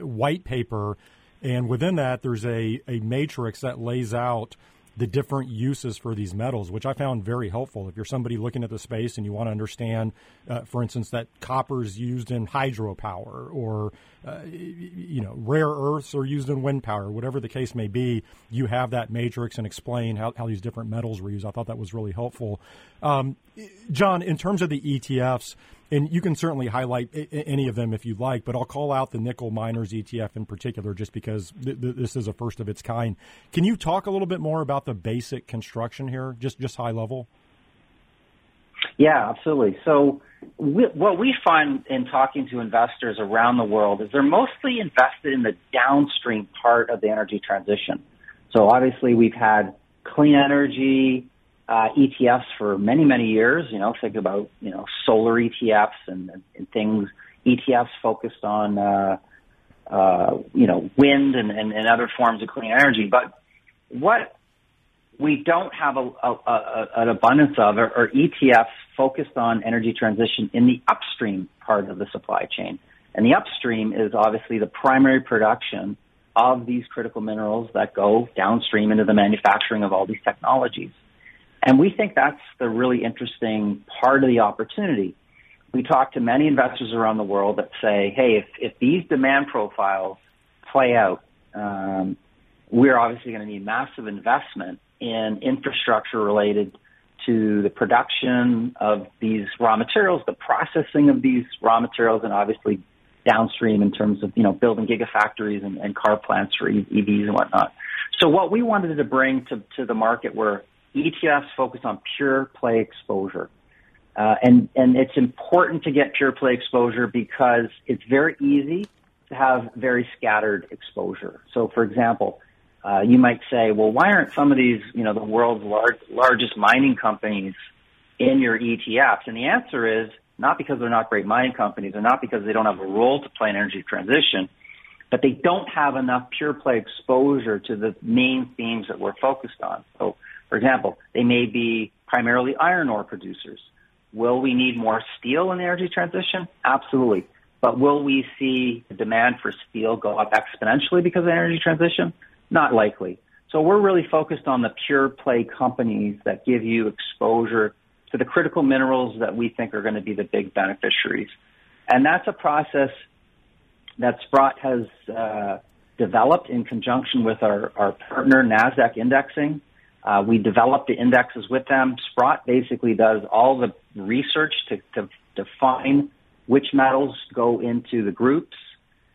white paper. And within that, there's a, a matrix that lays out the different uses for these metals, which I found very helpful. If you're somebody looking at the space and you want to understand, uh, for instance, that copper is used in hydropower or, uh, you know, rare earths are used in wind power, whatever the case may be, you have that matrix and explain how, how these different metals were used. I thought that was really helpful. Um, John, in terms of the ETFs, and you can certainly highlight any of them if you'd like, but I'll call out the nickel miners ETF in particular just because th- th- this is a first of its kind. Can you talk a little bit more about the basic construction here, just just high level? Yeah, absolutely. So, we, what we find in talking to investors around the world is they're mostly invested in the downstream part of the energy transition. So, obviously, we've had clean energy, uh, ETFs for many, many years. You know, think about, you know, solar ETFs and, and things, ETFs focused on, uh, uh, you know, wind and, and, and other forms of clean energy. But what, we don't have a, a, a, an abundance of or, or ETFs focused on energy transition in the upstream part of the supply chain. And the upstream is obviously the primary production of these critical minerals that go downstream into the manufacturing of all these technologies. And we think that's the really interesting part of the opportunity. We talk to many investors around the world that say, hey, if, if these demand profiles play out, um, we're obviously going to need massive investment in infrastructure related to the production of these raw materials, the processing of these raw materials, and obviously downstream in terms of you know building gigafactories and, and car plants for EVs and whatnot. So what we wanted to bring to, to the market were ETFs focused on pure play exposure. Uh, and, and it's important to get pure play exposure because it's very easy to have very scattered exposure. So for example, uh, you might say, well, why aren't some of these, you know, the world's large, largest mining companies in your ETFs? And the answer is not because they're not great mining companies or not because they don't have a role to play in energy transition, but they don't have enough pure play exposure to the main themes that we're focused on. So, for example, they may be primarily iron ore producers. Will we need more steel in the energy transition? Absolutely. But will we see the demand for steel go up exponentially because of energy transition? Not likely. So we're really focused on the pure play companies that give you exposure to the critical minerals that we think are going to be the big beneficiaries. And that's a process that Sprott has uh, developed in conjunction with our, our partner, NASDAQ Indexing. Uh, we developed the indexes with them. Sprott basically does all the research to, to define which metals go into the groups,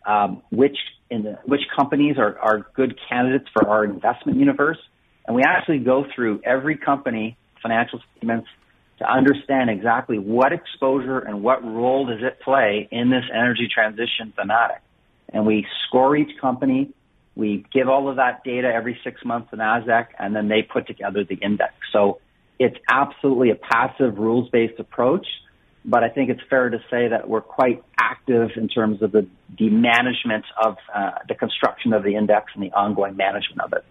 um, which in the, which companies are, are good candidates for our investment universe. And we actually go through every company financial statements to understand exactly what exposure and what role does it play in this energy transition thematic. And we score each company. We give all of that data every six months to NASDAQ and then they put together the index. So it's absolutely a passive rules based approach but I think it's fair to say that we're quite active in terms of the, the management of uh, the construction of the index and the ongoing management of it.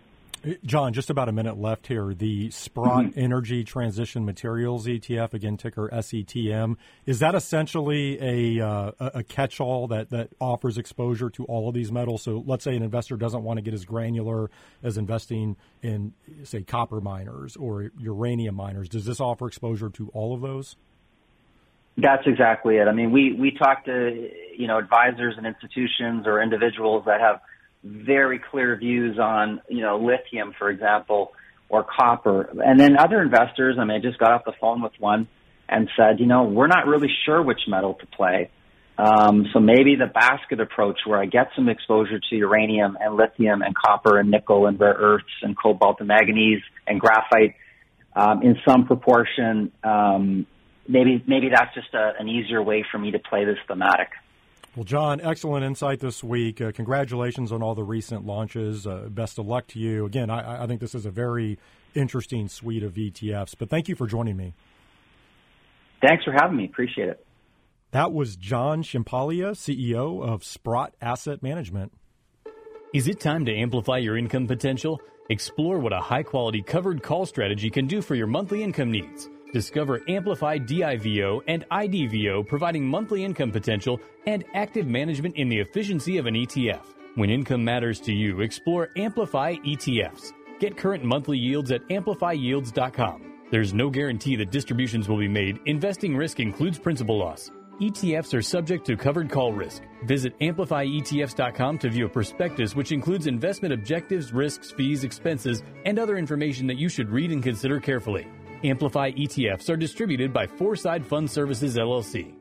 John, just about a minute left here. The Sprott mm-hmm. Energy Transition Materials ETF, again ticker SETM, is that essentially a uh, a catch-all that that offers exposure to all of these metals? So, let's say an investor doesn't want to get as granular as investing in, say, copper miners or uranium miners. Does this offer exposure to all of those? That's exactly it. I mean, we, we talk to, you know, advisors and institutions or individuals that have very clear views on, you know, lithium, for example, or copper. And then other investors, I mean, I just got off the phone with one and said, you know, we're not really sure which metal to play. Um, so maybe the basket approach where I get some exposure to uranium and lithium and copper and nickel and rare earths and cobalt and manganese and graphite um, in some proportion um, maybe maybe that's just a, an easier way for me to play this thematic. Well, John, excellent insight this week. Uh, congratulations on all the recent launches. Uh, best of luck to you. Again, I, I, think this is a very interesting suite of ETFs. But thank you for joining me. Thanks for having me. Appreciate it. That was John Ciampaglia, CEO of Sprott Asset Management. Is it time to amplify your income potential? Explore what a high quality covered call strategy can do for your monthly income needs. Discover Amplify DIVO and IDVO providing monthly income potential and active management in the efficiency of an ETF. When income matters to you, explore Amplify ETFs. Get current monthly yields at amplifyyields.com. There's no guarantee that distributions will be made. Investing risk includes principal loss. ETFs are subject to covered call risk. Visit amplifyetfs.com to view a prospectus which includes investment objectives, risks, fees, expenses, and other information that you should read and consider carefully. Amplify ETFs are distributed by Foreside Fund Services LLC.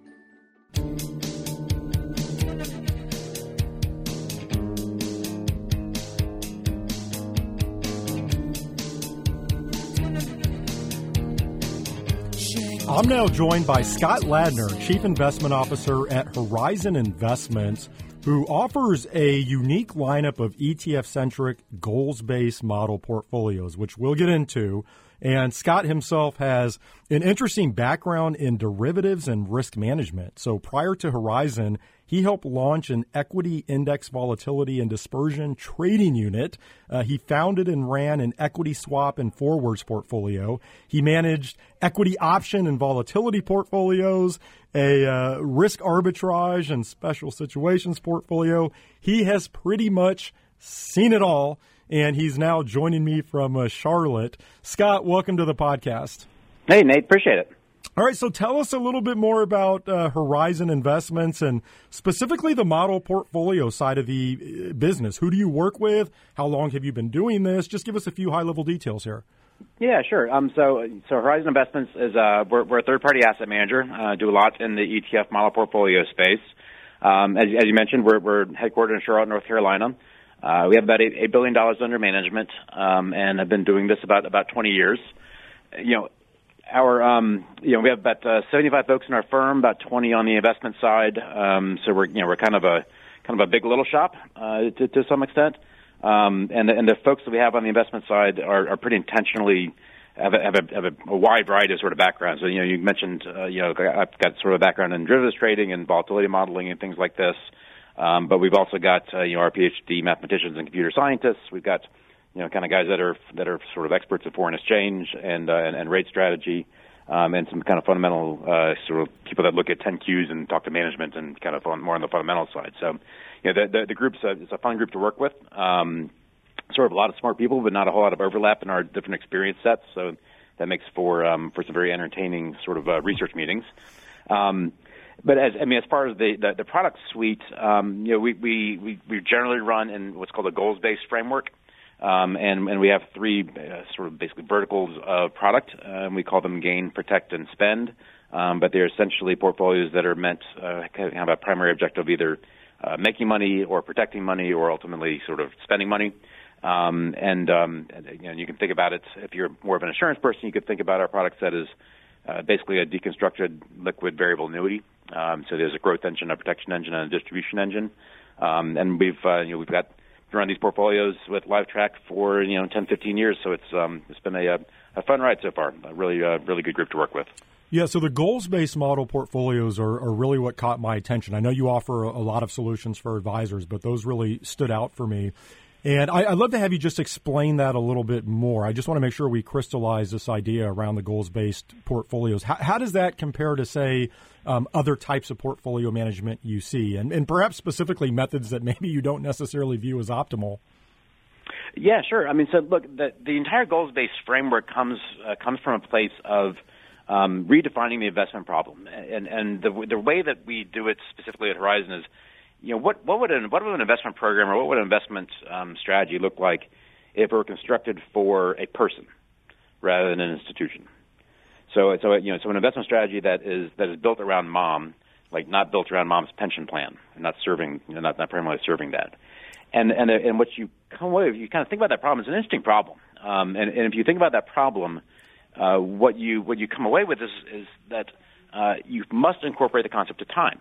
I'm now joined by Scott Ladner, Chief Investment Officer at Horizon Investments, who offers a unique lineup of ETF centric, goals based model portfolios, which we'll get into. And Scott himself has an interesting background in derivatives and risk management. So prior to Horizon, He helped launch an equity index volatility and dispersion trading unit. Uh, he founded and ran an equity swap and forwards portfolio. He managed equity option and volatility portfolios, a uh, risk arbitrage and special situations portfolio. He has pretty much seen it all, and he's now joining me from uh, Charlotte. Scott, welcome to the podcast. Hey, Nate, appreciate it. All right, so tell us a little bit more about uh, Horizon Investments and specifically the model portfolio side of the uh, business. Who do you work with? How long have you been doing this? Just give us a few high level details here. Yeah, sure. Um, so, so Horizon Investments is uh, we're, we're a third party asset manager. Uh, do a lot in the ETF model portfolio space. Um, as, as you mentioned, we're, we're headquartered in Charlotte, North Carolina. Uh, we have about eight, $8 billion under management, um, and have been doing this about, about 20 years. You know, our, um, you know, we have about uh, 75 folks in our firm, about 20 on the investment side. Um, so we're, you know, we're kind of a, kind of a big little shop, uh, to, to some extent. Um, and, and the folks that we have on the investment side are, are pretty intentionally have, a, have, a, have a, a wide variety of sort of backgrounds. So, you know, you mentioned, uh, you know, I've got sort of a background in derivatives trading and volatility modeling and things like this. Um, but we've also got uh, you know our PhD mathematicians and computer scientists. We've got you know kind of guys that are that are sort of experts at foreign exchange and uh, and, and rate strategy, um, and some kind of fundamental uh, sort of people that look at 10Qs and talk to management and kind of on, more on the fundamental side. So you know the the, the group's a, it's a fun group to work with. Um, sort of a lot of smart people, but not a whole lot of overlap in our different experience sets. So that makes for um, for some very entertaining sort of uh, research meetings. Um, but as I mean, as far as the the, the product suite, um, you know, we, we we we generally run in what's called a goals based framework, um, and and we have three uh, sort of basically verticals of product, uh, and we call them gain, protect, and spend. Um, but they're essentially portfolios that are meant uh, have a primary objective of either uh, making money or protecting money or ultimately sort of spending money. Um, and um, you, know, you can think about it if you're more of an insurance person, you could think about our product set as uh, basically a deconstructed liquid variable annuity. Um, so there's a growth engine, a protection engine, and a distribution engine. Um, and we've uh, you know we've got run these portfolios with LiveTrack for you know 10, 15 years. So it's um, it's been a, a fun ride so far. A really uh, really good group to work with. Yeah, so the goals based model portfolios are, are, really what caught my attention. I know you offer a, a, lot of solutions for advisors, but those really stood out for me. And I, would love to have you just explain that a little bit more. I just want to make sure we crystallize this idea around the goals based portfolios. How, how, does that compare to, say, um, other types of portfolio management you see, and, and perhaps specifically methods that maybe you don't necessarily view as optimal? Yeah, sure. I mean, so look, the, the entire goals based framework comes uh, comes from a place of um, redefining the investment problem, and and the the way that we do it specifically at Horizon is you know, what what would an what would an investment program or what would an investment um, strategy look like if it were constructed for a person rather than an institution? So so you know, so an investment strategy that is that is built around mom, like not built around mom's pension plan, and not serving, you know, not not primarily serving that. And and and what you come away, with you kind of think about that problem. It's an interesting problem, um, and and if you think about that problem, uh, what you what you come away with is is that uh, you must incorporate the concept of time.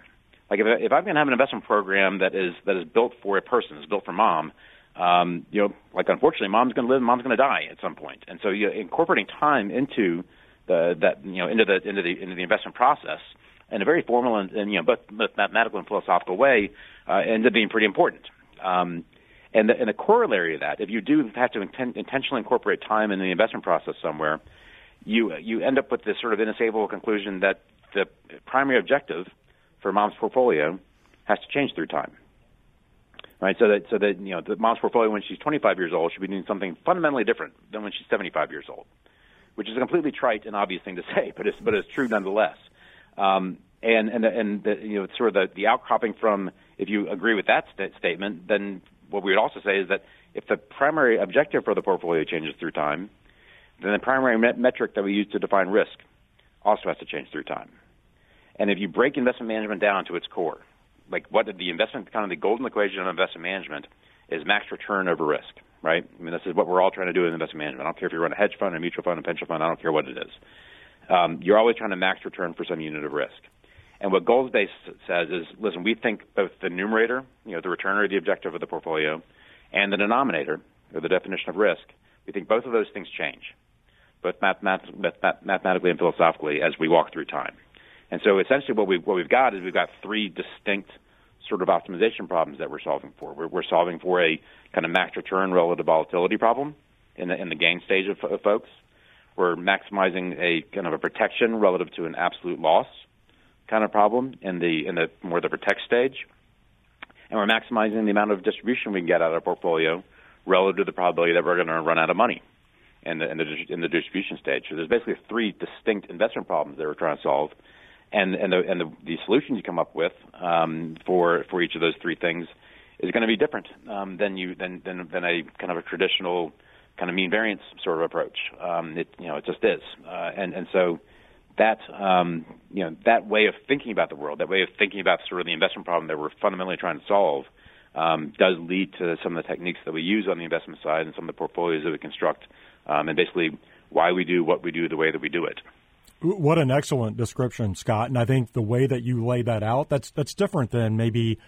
Like if, if I'm going to have an investment program that is that is built for a person, is built for mom, um, you know, like unfortunately, mom's going to live, mom's going to die at some point, and so you know, incorporating time into the that you know into the into the into the investment process in a very formal and, and you know both, mathematical and philosophical way uh, ends up being pretty important. Um, and the, and the corollary of that, if you do have to inten- intentionally incorporate time in the investment process somewhere, you you end up with this sort of inescapable conclusion that the primary objective for mom's portfolio has to change through time. Right, so that so that you know the mom's portfolio when she's 25 years old should be doing something fundamentally different than when she's 75 years old, which is a completely trite and obvious thing to say, but it's but it's true nonetheless. Um, and and and the, you know sort of the, the outcropping from if you agree with that st- statement, then what we would also say is that if the primary objective for the portfolio changes through time, then the primary met- metric that we use to define risk also has to change through time. And if you break investment management down to its core, like what the investment kind of the golden equation of investment management is max return over risk, right? I mean, this is what we're all trying to do in investment management. I don't care if you run a hedge fund, a mutual fund, a pension fund. I don't care what it is. Um, you're always trying to max return for some unit of risk. And what goals based says is, listen, we think both the numerator, you know, the return or the objective of the portfolio, and the denominator, or the definition of risk, we think both of those things change, both math- math- mathematically and philosophically, as we walk through time. And so essentially what we've, what we've got is we've got three distinct sort of optimization problems that we're solving for. We're, we're solving for a kind of max return relative to volatility problem in the in the gain stage of, of folks. We're maximizing a kind of a protection relative to an absolute loss kind of problem in the in the more the protect stage, and we're maximizing the amount of distribution we can get out of our portfolio relative to the probability that we're going to run out of money in the, in the in the distribution stage. So there's basically three distinct investment problems that we're trying to solve, and and the and the, the solutions you come up with um, for for each of those three things is going to be different um, than you than, than than a kind of a traditional kind of mean variance sort of approach. Um, it you know it just is, uh, and and so that um, you know that way of thinking about the world, that way of thinking about sort of the investment problem that we're fundamentally trying to solve, um, does lead to some of the techniques that we use on the investment side and some of the portfolios that we construct, um, and basically why we do what we do the way that we do it. What an excellent description, Scott. And I think the way that you lay that out, that's that's different than maybe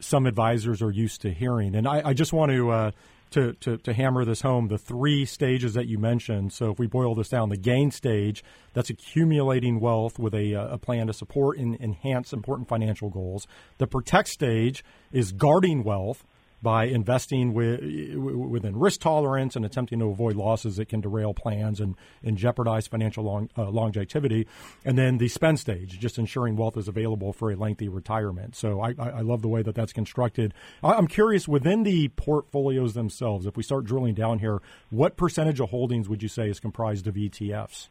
some advisors are used to hearing. And I, I just want to, uh, to, to to hammer this home. The three stages that you mentioned. So if we boil this down, the gain stage, that's accumulating wealth with a, a plan to support and enhance important financial goals. The protect stage is guarding wealth by investing with, within risk tolerance and attempting to avoid losses that can derail plans and, and jeopardize financial long, uh, longevity. And then the spend stage, just ensuring wealth is available for a lengthy retirement. So I, I love the way that that's constructed. I'm curious, within the portfolios themselves, if we start drilling down here, what percentage of holdings would you say is comprised of ETFs?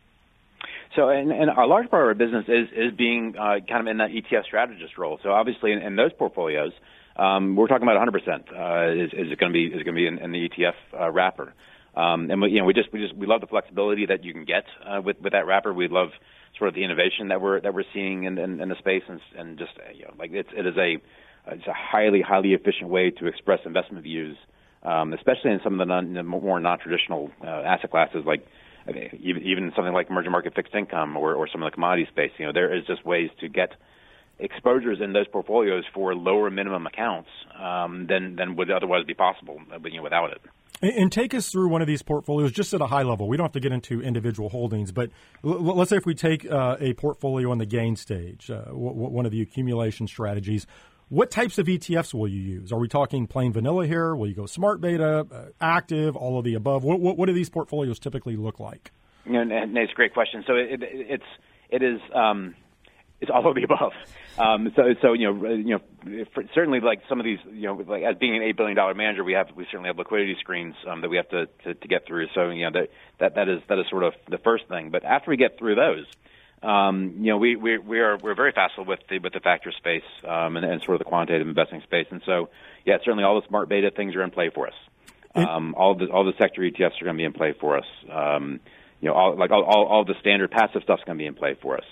So, and, and a large part of our business is is being uh, kind of in that ETF strategist role. So, obviously, in, in those portfolios, um, we're talking about 100% uh, is, is it going to be is going to be in, in the ETF uh, wrapper. Um, and we, you know, we just we just we love the flexibility that you can get uh, with with that wrapper. We love sort of the innovation that we're that we're seeing in, in, in the space, and, and just uh, you know, like it's it is a it's a highly highly efficient way to express investment views, um, especially in some of the, non, the more non-traditional uh, asset classes like even even something like emerging market fixed income or, or some of the commodity space. You know, there is just ways to get exposures in those portfolios for lower minimum accounts um, than than would otherwise be possible, uh, you know, without it. And take us through one of these portfolios just at a high level. We don't have to get into individual holdings, but let's say if we take uh, a portfolio on the gain stage, uh, one of the accumulation strategies, what types of ETFs will you use? Are we talking plain vanilla here? Will you go smart beta, uh, active, all of the above? What, what, what, do these portfolios typically look like? You know, it's a great question. So it, it, it's it is um, it's all of the above. Um, so, so you know, you know, certainly like some of these, you know, like as being an eight billion dollar manager, we have we certainly have liquidity screens um, that we have to, to to get through. So you know that that that is that is sort of the first thing. But after we get through those, um, you know, we we we are we're very facile with the with the factor space um, and, and sort of the quantitative investing space. And so, yeah, certainly all the smart beta things are in play for us. Um, all the all the sector ETFs are going to be in play for us. Um, you know, all, like all, all all the standard passive stuff's going to be in play for us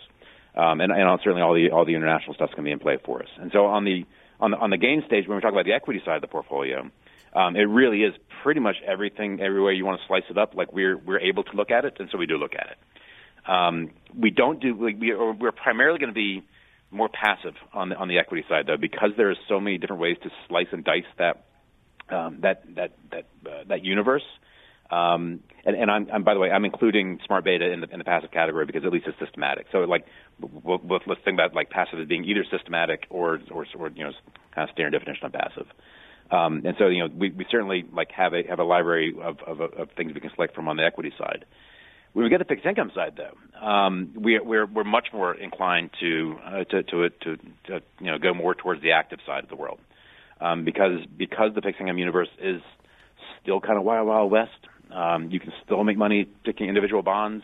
um, and, and certainly all the all the international stuff's going to be in play for us. And so on the on the on the gain stage, when we talk about the equity side of the portfolio, um, it really is pretty much everything, every way you want to slice it up. Like we're we're able to look at it, and so we do look at it. Um, we don't do like we are, we're primarily going to be more passive on the on the equity side though, because there are so many different ways to slice and dice that um, that that that uh, that universe. Um, and, and I'm, I'm, by the way, I'm including smart beta in the, in the passive category because at least it's systematic. So like, let's think about like passive as being either systematic or, or, or you know, kind of standard definition of passive. Um, and so, you know, we, we certainly like have a, have a library of, of, of things we can select from on the equity side. When we get the fixed income side, though, um, we, we're we're much more inclined to uh, to to, to to you know go more towards the active side of the world, um, because because the fixed income universe is still kind of wild wild west. Um, you can still make money picking individual bonds.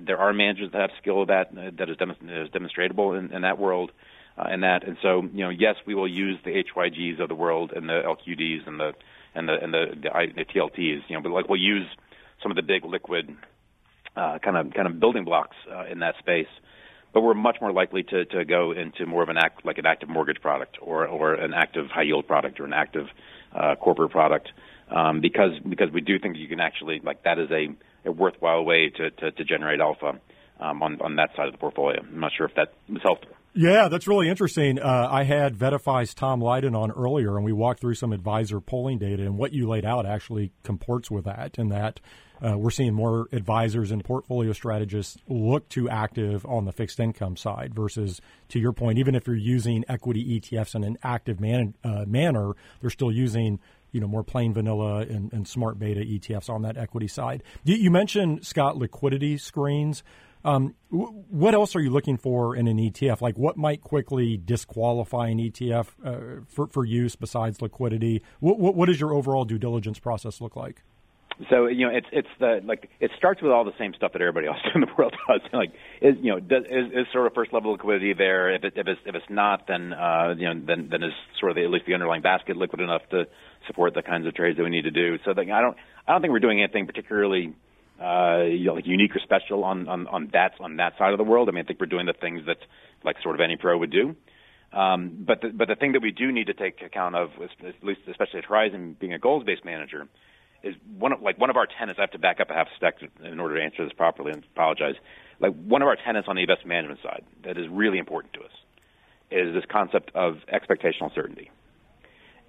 There are managers that have skill that that is, dem- is demonstrable in, in that world, uh, and that and so you know yes we will use the HYGs of the world and the LQDs and the and the and the, the, the TLTs you know but like we'll use some of the big liquid uh, kind of kind of building blocks uh, in that space, but we're much more likely to, to go into more of an act like an active mortgage product or or an active high yield product or an active uh, corporate product um, because because we do think you can actually like that is a, a worthwhile way to, to, to generate alpha um, on on that side of the portfolio. I'm not sure if that was helpful. Yeah, that's really interesting. Uh, I had VettaFi's Tom Lydon on earlier, and we walked through some advisor polling data, and what you laid out actually comports with that. In that uh, we're seeing more advisors and portfolio strategists look to active on the fixed income side versus, to your point, even if you're using equity ETFs in an active man, uh, manner, they're still using you know more plain vanilla and, and, smart beta ETFs on that equity side. You, you mentioned Scott liquidity screens. Um, w- what else are you looking for in an ETF? Like, what might quickly disqualify an ETF uh, for, for use besides liquidity? What, what, what does your overall due diligence process look like? So you know, it's it's the like it starts with all the same stuff that everybody else in the world does. like, is you know, does, is, is sort of first level liquidity there? If it if it's if it's not, then uh, you know, then then is sort of the, at least the underlying basket liquid enough to support the kinds of trades that we need to do. So like, I don't I don't think we're doing anything particularly uh, you know, like unique or special on, on, on that on that side of the world. I mean, I think we're doing the things that like sort of any pro would do. Um, but the, but the thing that we do need to take account of, at least especially at Horizon, being a goals based manager, is one of like one of our tenants. I have to back up a half step in order to answer this properly, and apologize. Like one of our tenants on the investment management side that is really important to us is this concept of expectational certainty.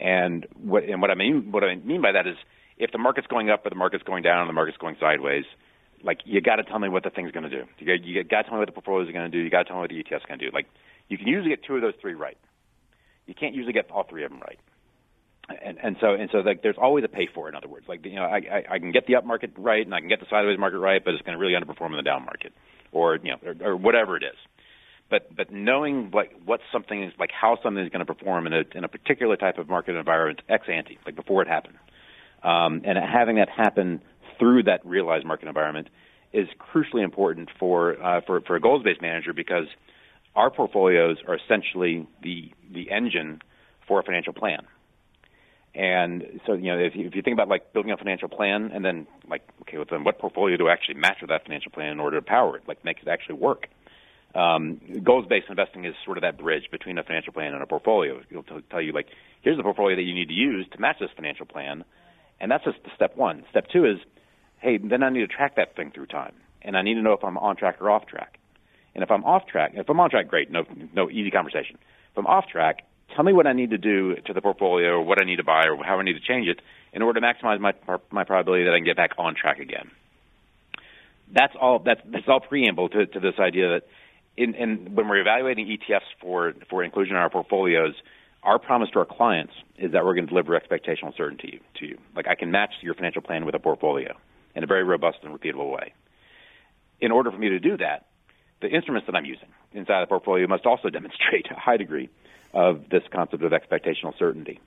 And what and what I mean what I mean by that is if the market's going up or the market's going down or the market's going sideways, like you got to tell me what the thing's going to do. You got you to tell me what the portfolio is going to do. You got to tell me what the ETF's going to do. Like you can usually get two of those three right. You can't usually get all three of them right. And and so and so like there's always a pay for. It, in other words, like you know I, I I can get the up market right and I can get the sideways market right, but it's going to really underperform in the down market, or you know or, or whatever it is. But but knowing like what something is like how something is going to perform in a in a particular type of market environment ex ante, like before it happened um, and having that happen through that realized market environment is crucially important for uh, for, for a goals based manager because our portfolios are essentially the the engine for a financial plan. And so, you know, if you, if you think about like building a financial plan and then like, okay, well, then what portfolio do I actually match with that financial plan in order to power it, like make it actually work? Um, goals-based investing is sort of that bridge between a financial plan and a portfolio. It'll t- tell you like, here's the portfolio that you need to use to match this financial plan, and that's just step one. Step two is, hey, then I need to track that thing through time, and I need to know if I'm on track or off track. And if I'm off track, if I'm on track, great, no, no easy conversation. If I'm off track, tell me what I need to do to the portfolio, or what I need to buy, or how I need to change it in order to maximize my my probability that I can get back on track again. That's all. That's that's all preamble to, to this idea that in, in when we're evaluating ETFs for for inclusion in our portfolios, our promise to our clients is that we're going to deliver expectational certainty to you. Like I can match your financial plan with a portfolio in a very robust and repeatable way. In order for me to do that, the instruments that I'm using inside the portfolio must also demonstrate a high degree of this concept of expectational certainty.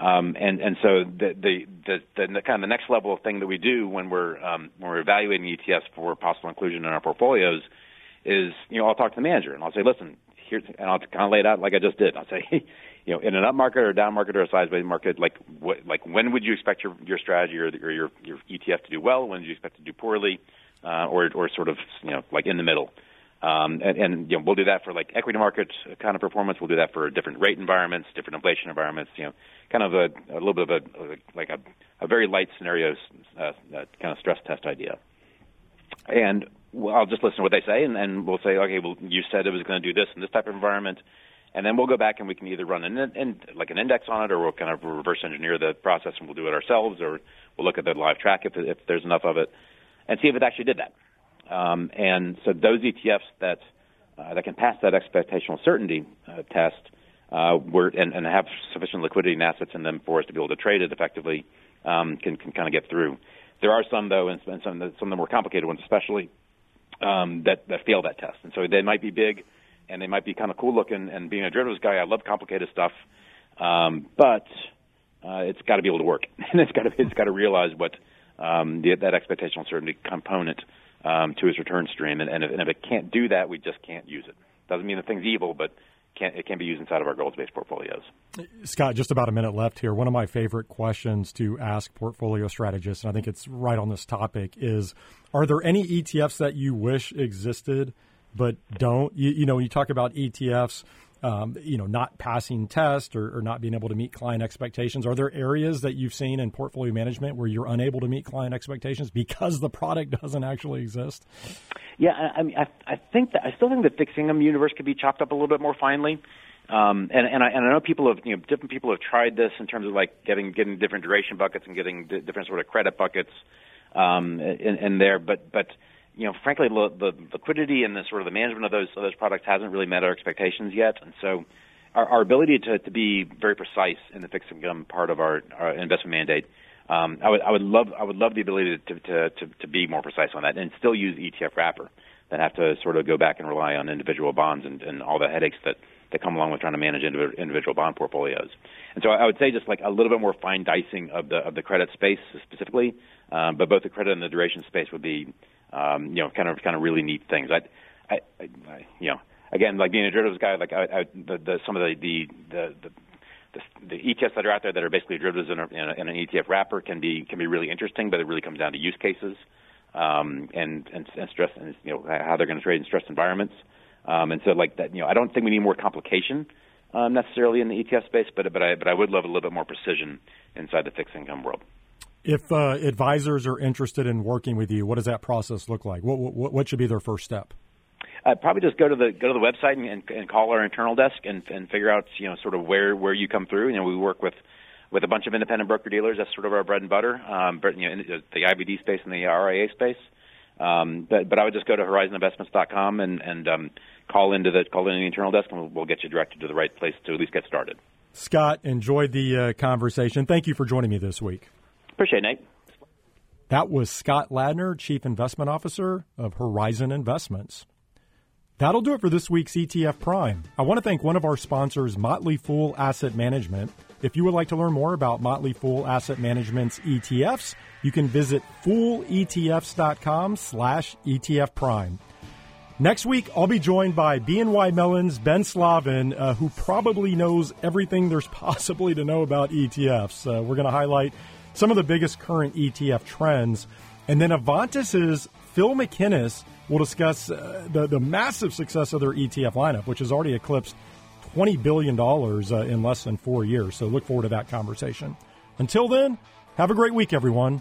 Um, and and so the, the the, the kind of the next level of thing that we do when we're um, when we're evaluating ETFs for possible inclusion in our portfolios is you know I'll talk to the manager and I'll say listen here's and I'll kind of lay it out like I just did I'll say you know, in an up market or a down market or a sideways market, like what, like when would you expect your your strategy or, or your your ETF to do well? When do you expect to do poorly, uh, or or sort of you know like in the middle? Um, and, and you know, we'll do that for like equity market kind of performance. We'll do that for different rate environments, different inflation environments. You know, kind of a, a little bit of a like a, a very light scenario uh, uh, kind of stress test idea. And I'll just listen to what they say, and, and we'll say, okay, well, you said it was going to do this in this type of environment and then we'll go back and we can either run an in, like an index on it, or we'll kind of reverse engineer the process and we'll do it ourselves, or we'll look at the live track if, if there's enough of it, and see if it actually did that. Um, and so those ETFs that uh, that can pass that expectational certainty uh, test uh, were, and, and have sufficient liquidity and assets in them for us to be able to trade it effectively um, can, can kind of get through. There are some though, and some, some of the more complicated ones, especially um, that that fail that test, and so they might be big and they might be kind of cool looking. And being a derivatives guy, I love complicated stuff, um, but uh, it's got to be able to work, and it's got to it's got to realize what um, the, that expectational certainty component um, to its return stream. And, and, if, and if it can't do that, we just can't use it. Doesn't mean the thing's evil, but can, it can be used inside of our goals-based portfolios. Scott, just about a minute left here. One of my favorite questions to ask portfolio strategists, and I think it's right on this topic, is: Are there any ETFs that you wish existed but don't. You, you know, when you talk about ETFs, um, you know, not passing test or, or, not being able to meet client expectations. Are there areas that you've seen in portfolio management where you're unable to meet client expectations because the product doesn't actually exist? Yeah, I, I mean, I, I think that I still think the fixed universe could be chopped up a little bit more finely. Um, and, and I, and I know people have, you know, different people have tried this in terms of like getting getting different duration buckets and getting d- different sort of credit buckets um, in, in there, but but you know, frankly, the, the liquidity and the sort of the management of those of those products hasn't really met our expectations yet, and so our, our ability to, to be very precise in the fixed income part of our, our investment mandate. Um, I would I would love I would love the ability to, to to to be more precise on that and still use ETF wrapper than have to sort of go back and rely on individual bonds and, and all the headaches that that come along with trying to manage individual bond portfolios. And so I would say just like a little bit more fine dicing of the of the credit space specifically, um, but both the credit and the duration space would be um, you know, kind of kind of really neat things. I, I, I you know, again, like being a derivatives guy, like I, I the, the some of the the the, the the, ETFs that are out there that are basically derivatives in, a, in, a, in an ETF wrapper can be can be really interesting, but it really comes down to use cases um, and, and and stress and you know how they're going to trade in stressed environments. Um, and so like that, you know, I don't think we need more complication um, necessarily in the ETF space, but but I but I would love a little bit more precision inside the fixed income world. If uh, advisors are interested in working with you, what does that process look like? What, what, what should be their first step? Uh, probably just go to the go to the website and, and, call our internal desk and, and figure out you know sort of where where you come through. You know, we work with with a bunch of independent broker dealers. That's sort of our bread and butter. Um, but you know, in the IBD space and the RIA space. Um, but but I would just go to horizoninvestments.com and and um, call into the call into the internal desk, and we'll, we'll get you directed to the right place to at least get started. Scott, enjoyed the uh, conversation. Thank you for joining me this week. Appreciate it, Nate. That was Scott Ladner, Chief Investment Officer of Horizon Investments. That'll do it for this week's ETF Prime. I want to thank one of our sponsors, Motley Fool Asset Management. If you would like to learn more about Motley Fool Asset Management's ETFs, you can visit fooletfs.com slash ETF Prime. Next week, I'll be joined by BNY Mellon's Ben Slavin, uh, who probably knows everything there's possibly to know about ETFs. Uh, we're going to highlight some of the biggest current ETF trends. And then Avantis's Phil McInnes will discuss uh, the, the massive success of their ETF lineup, which has already eclipsed $20 billion uh, in less than four years. So look forward to that conversation. Until then, have a great week, everyone.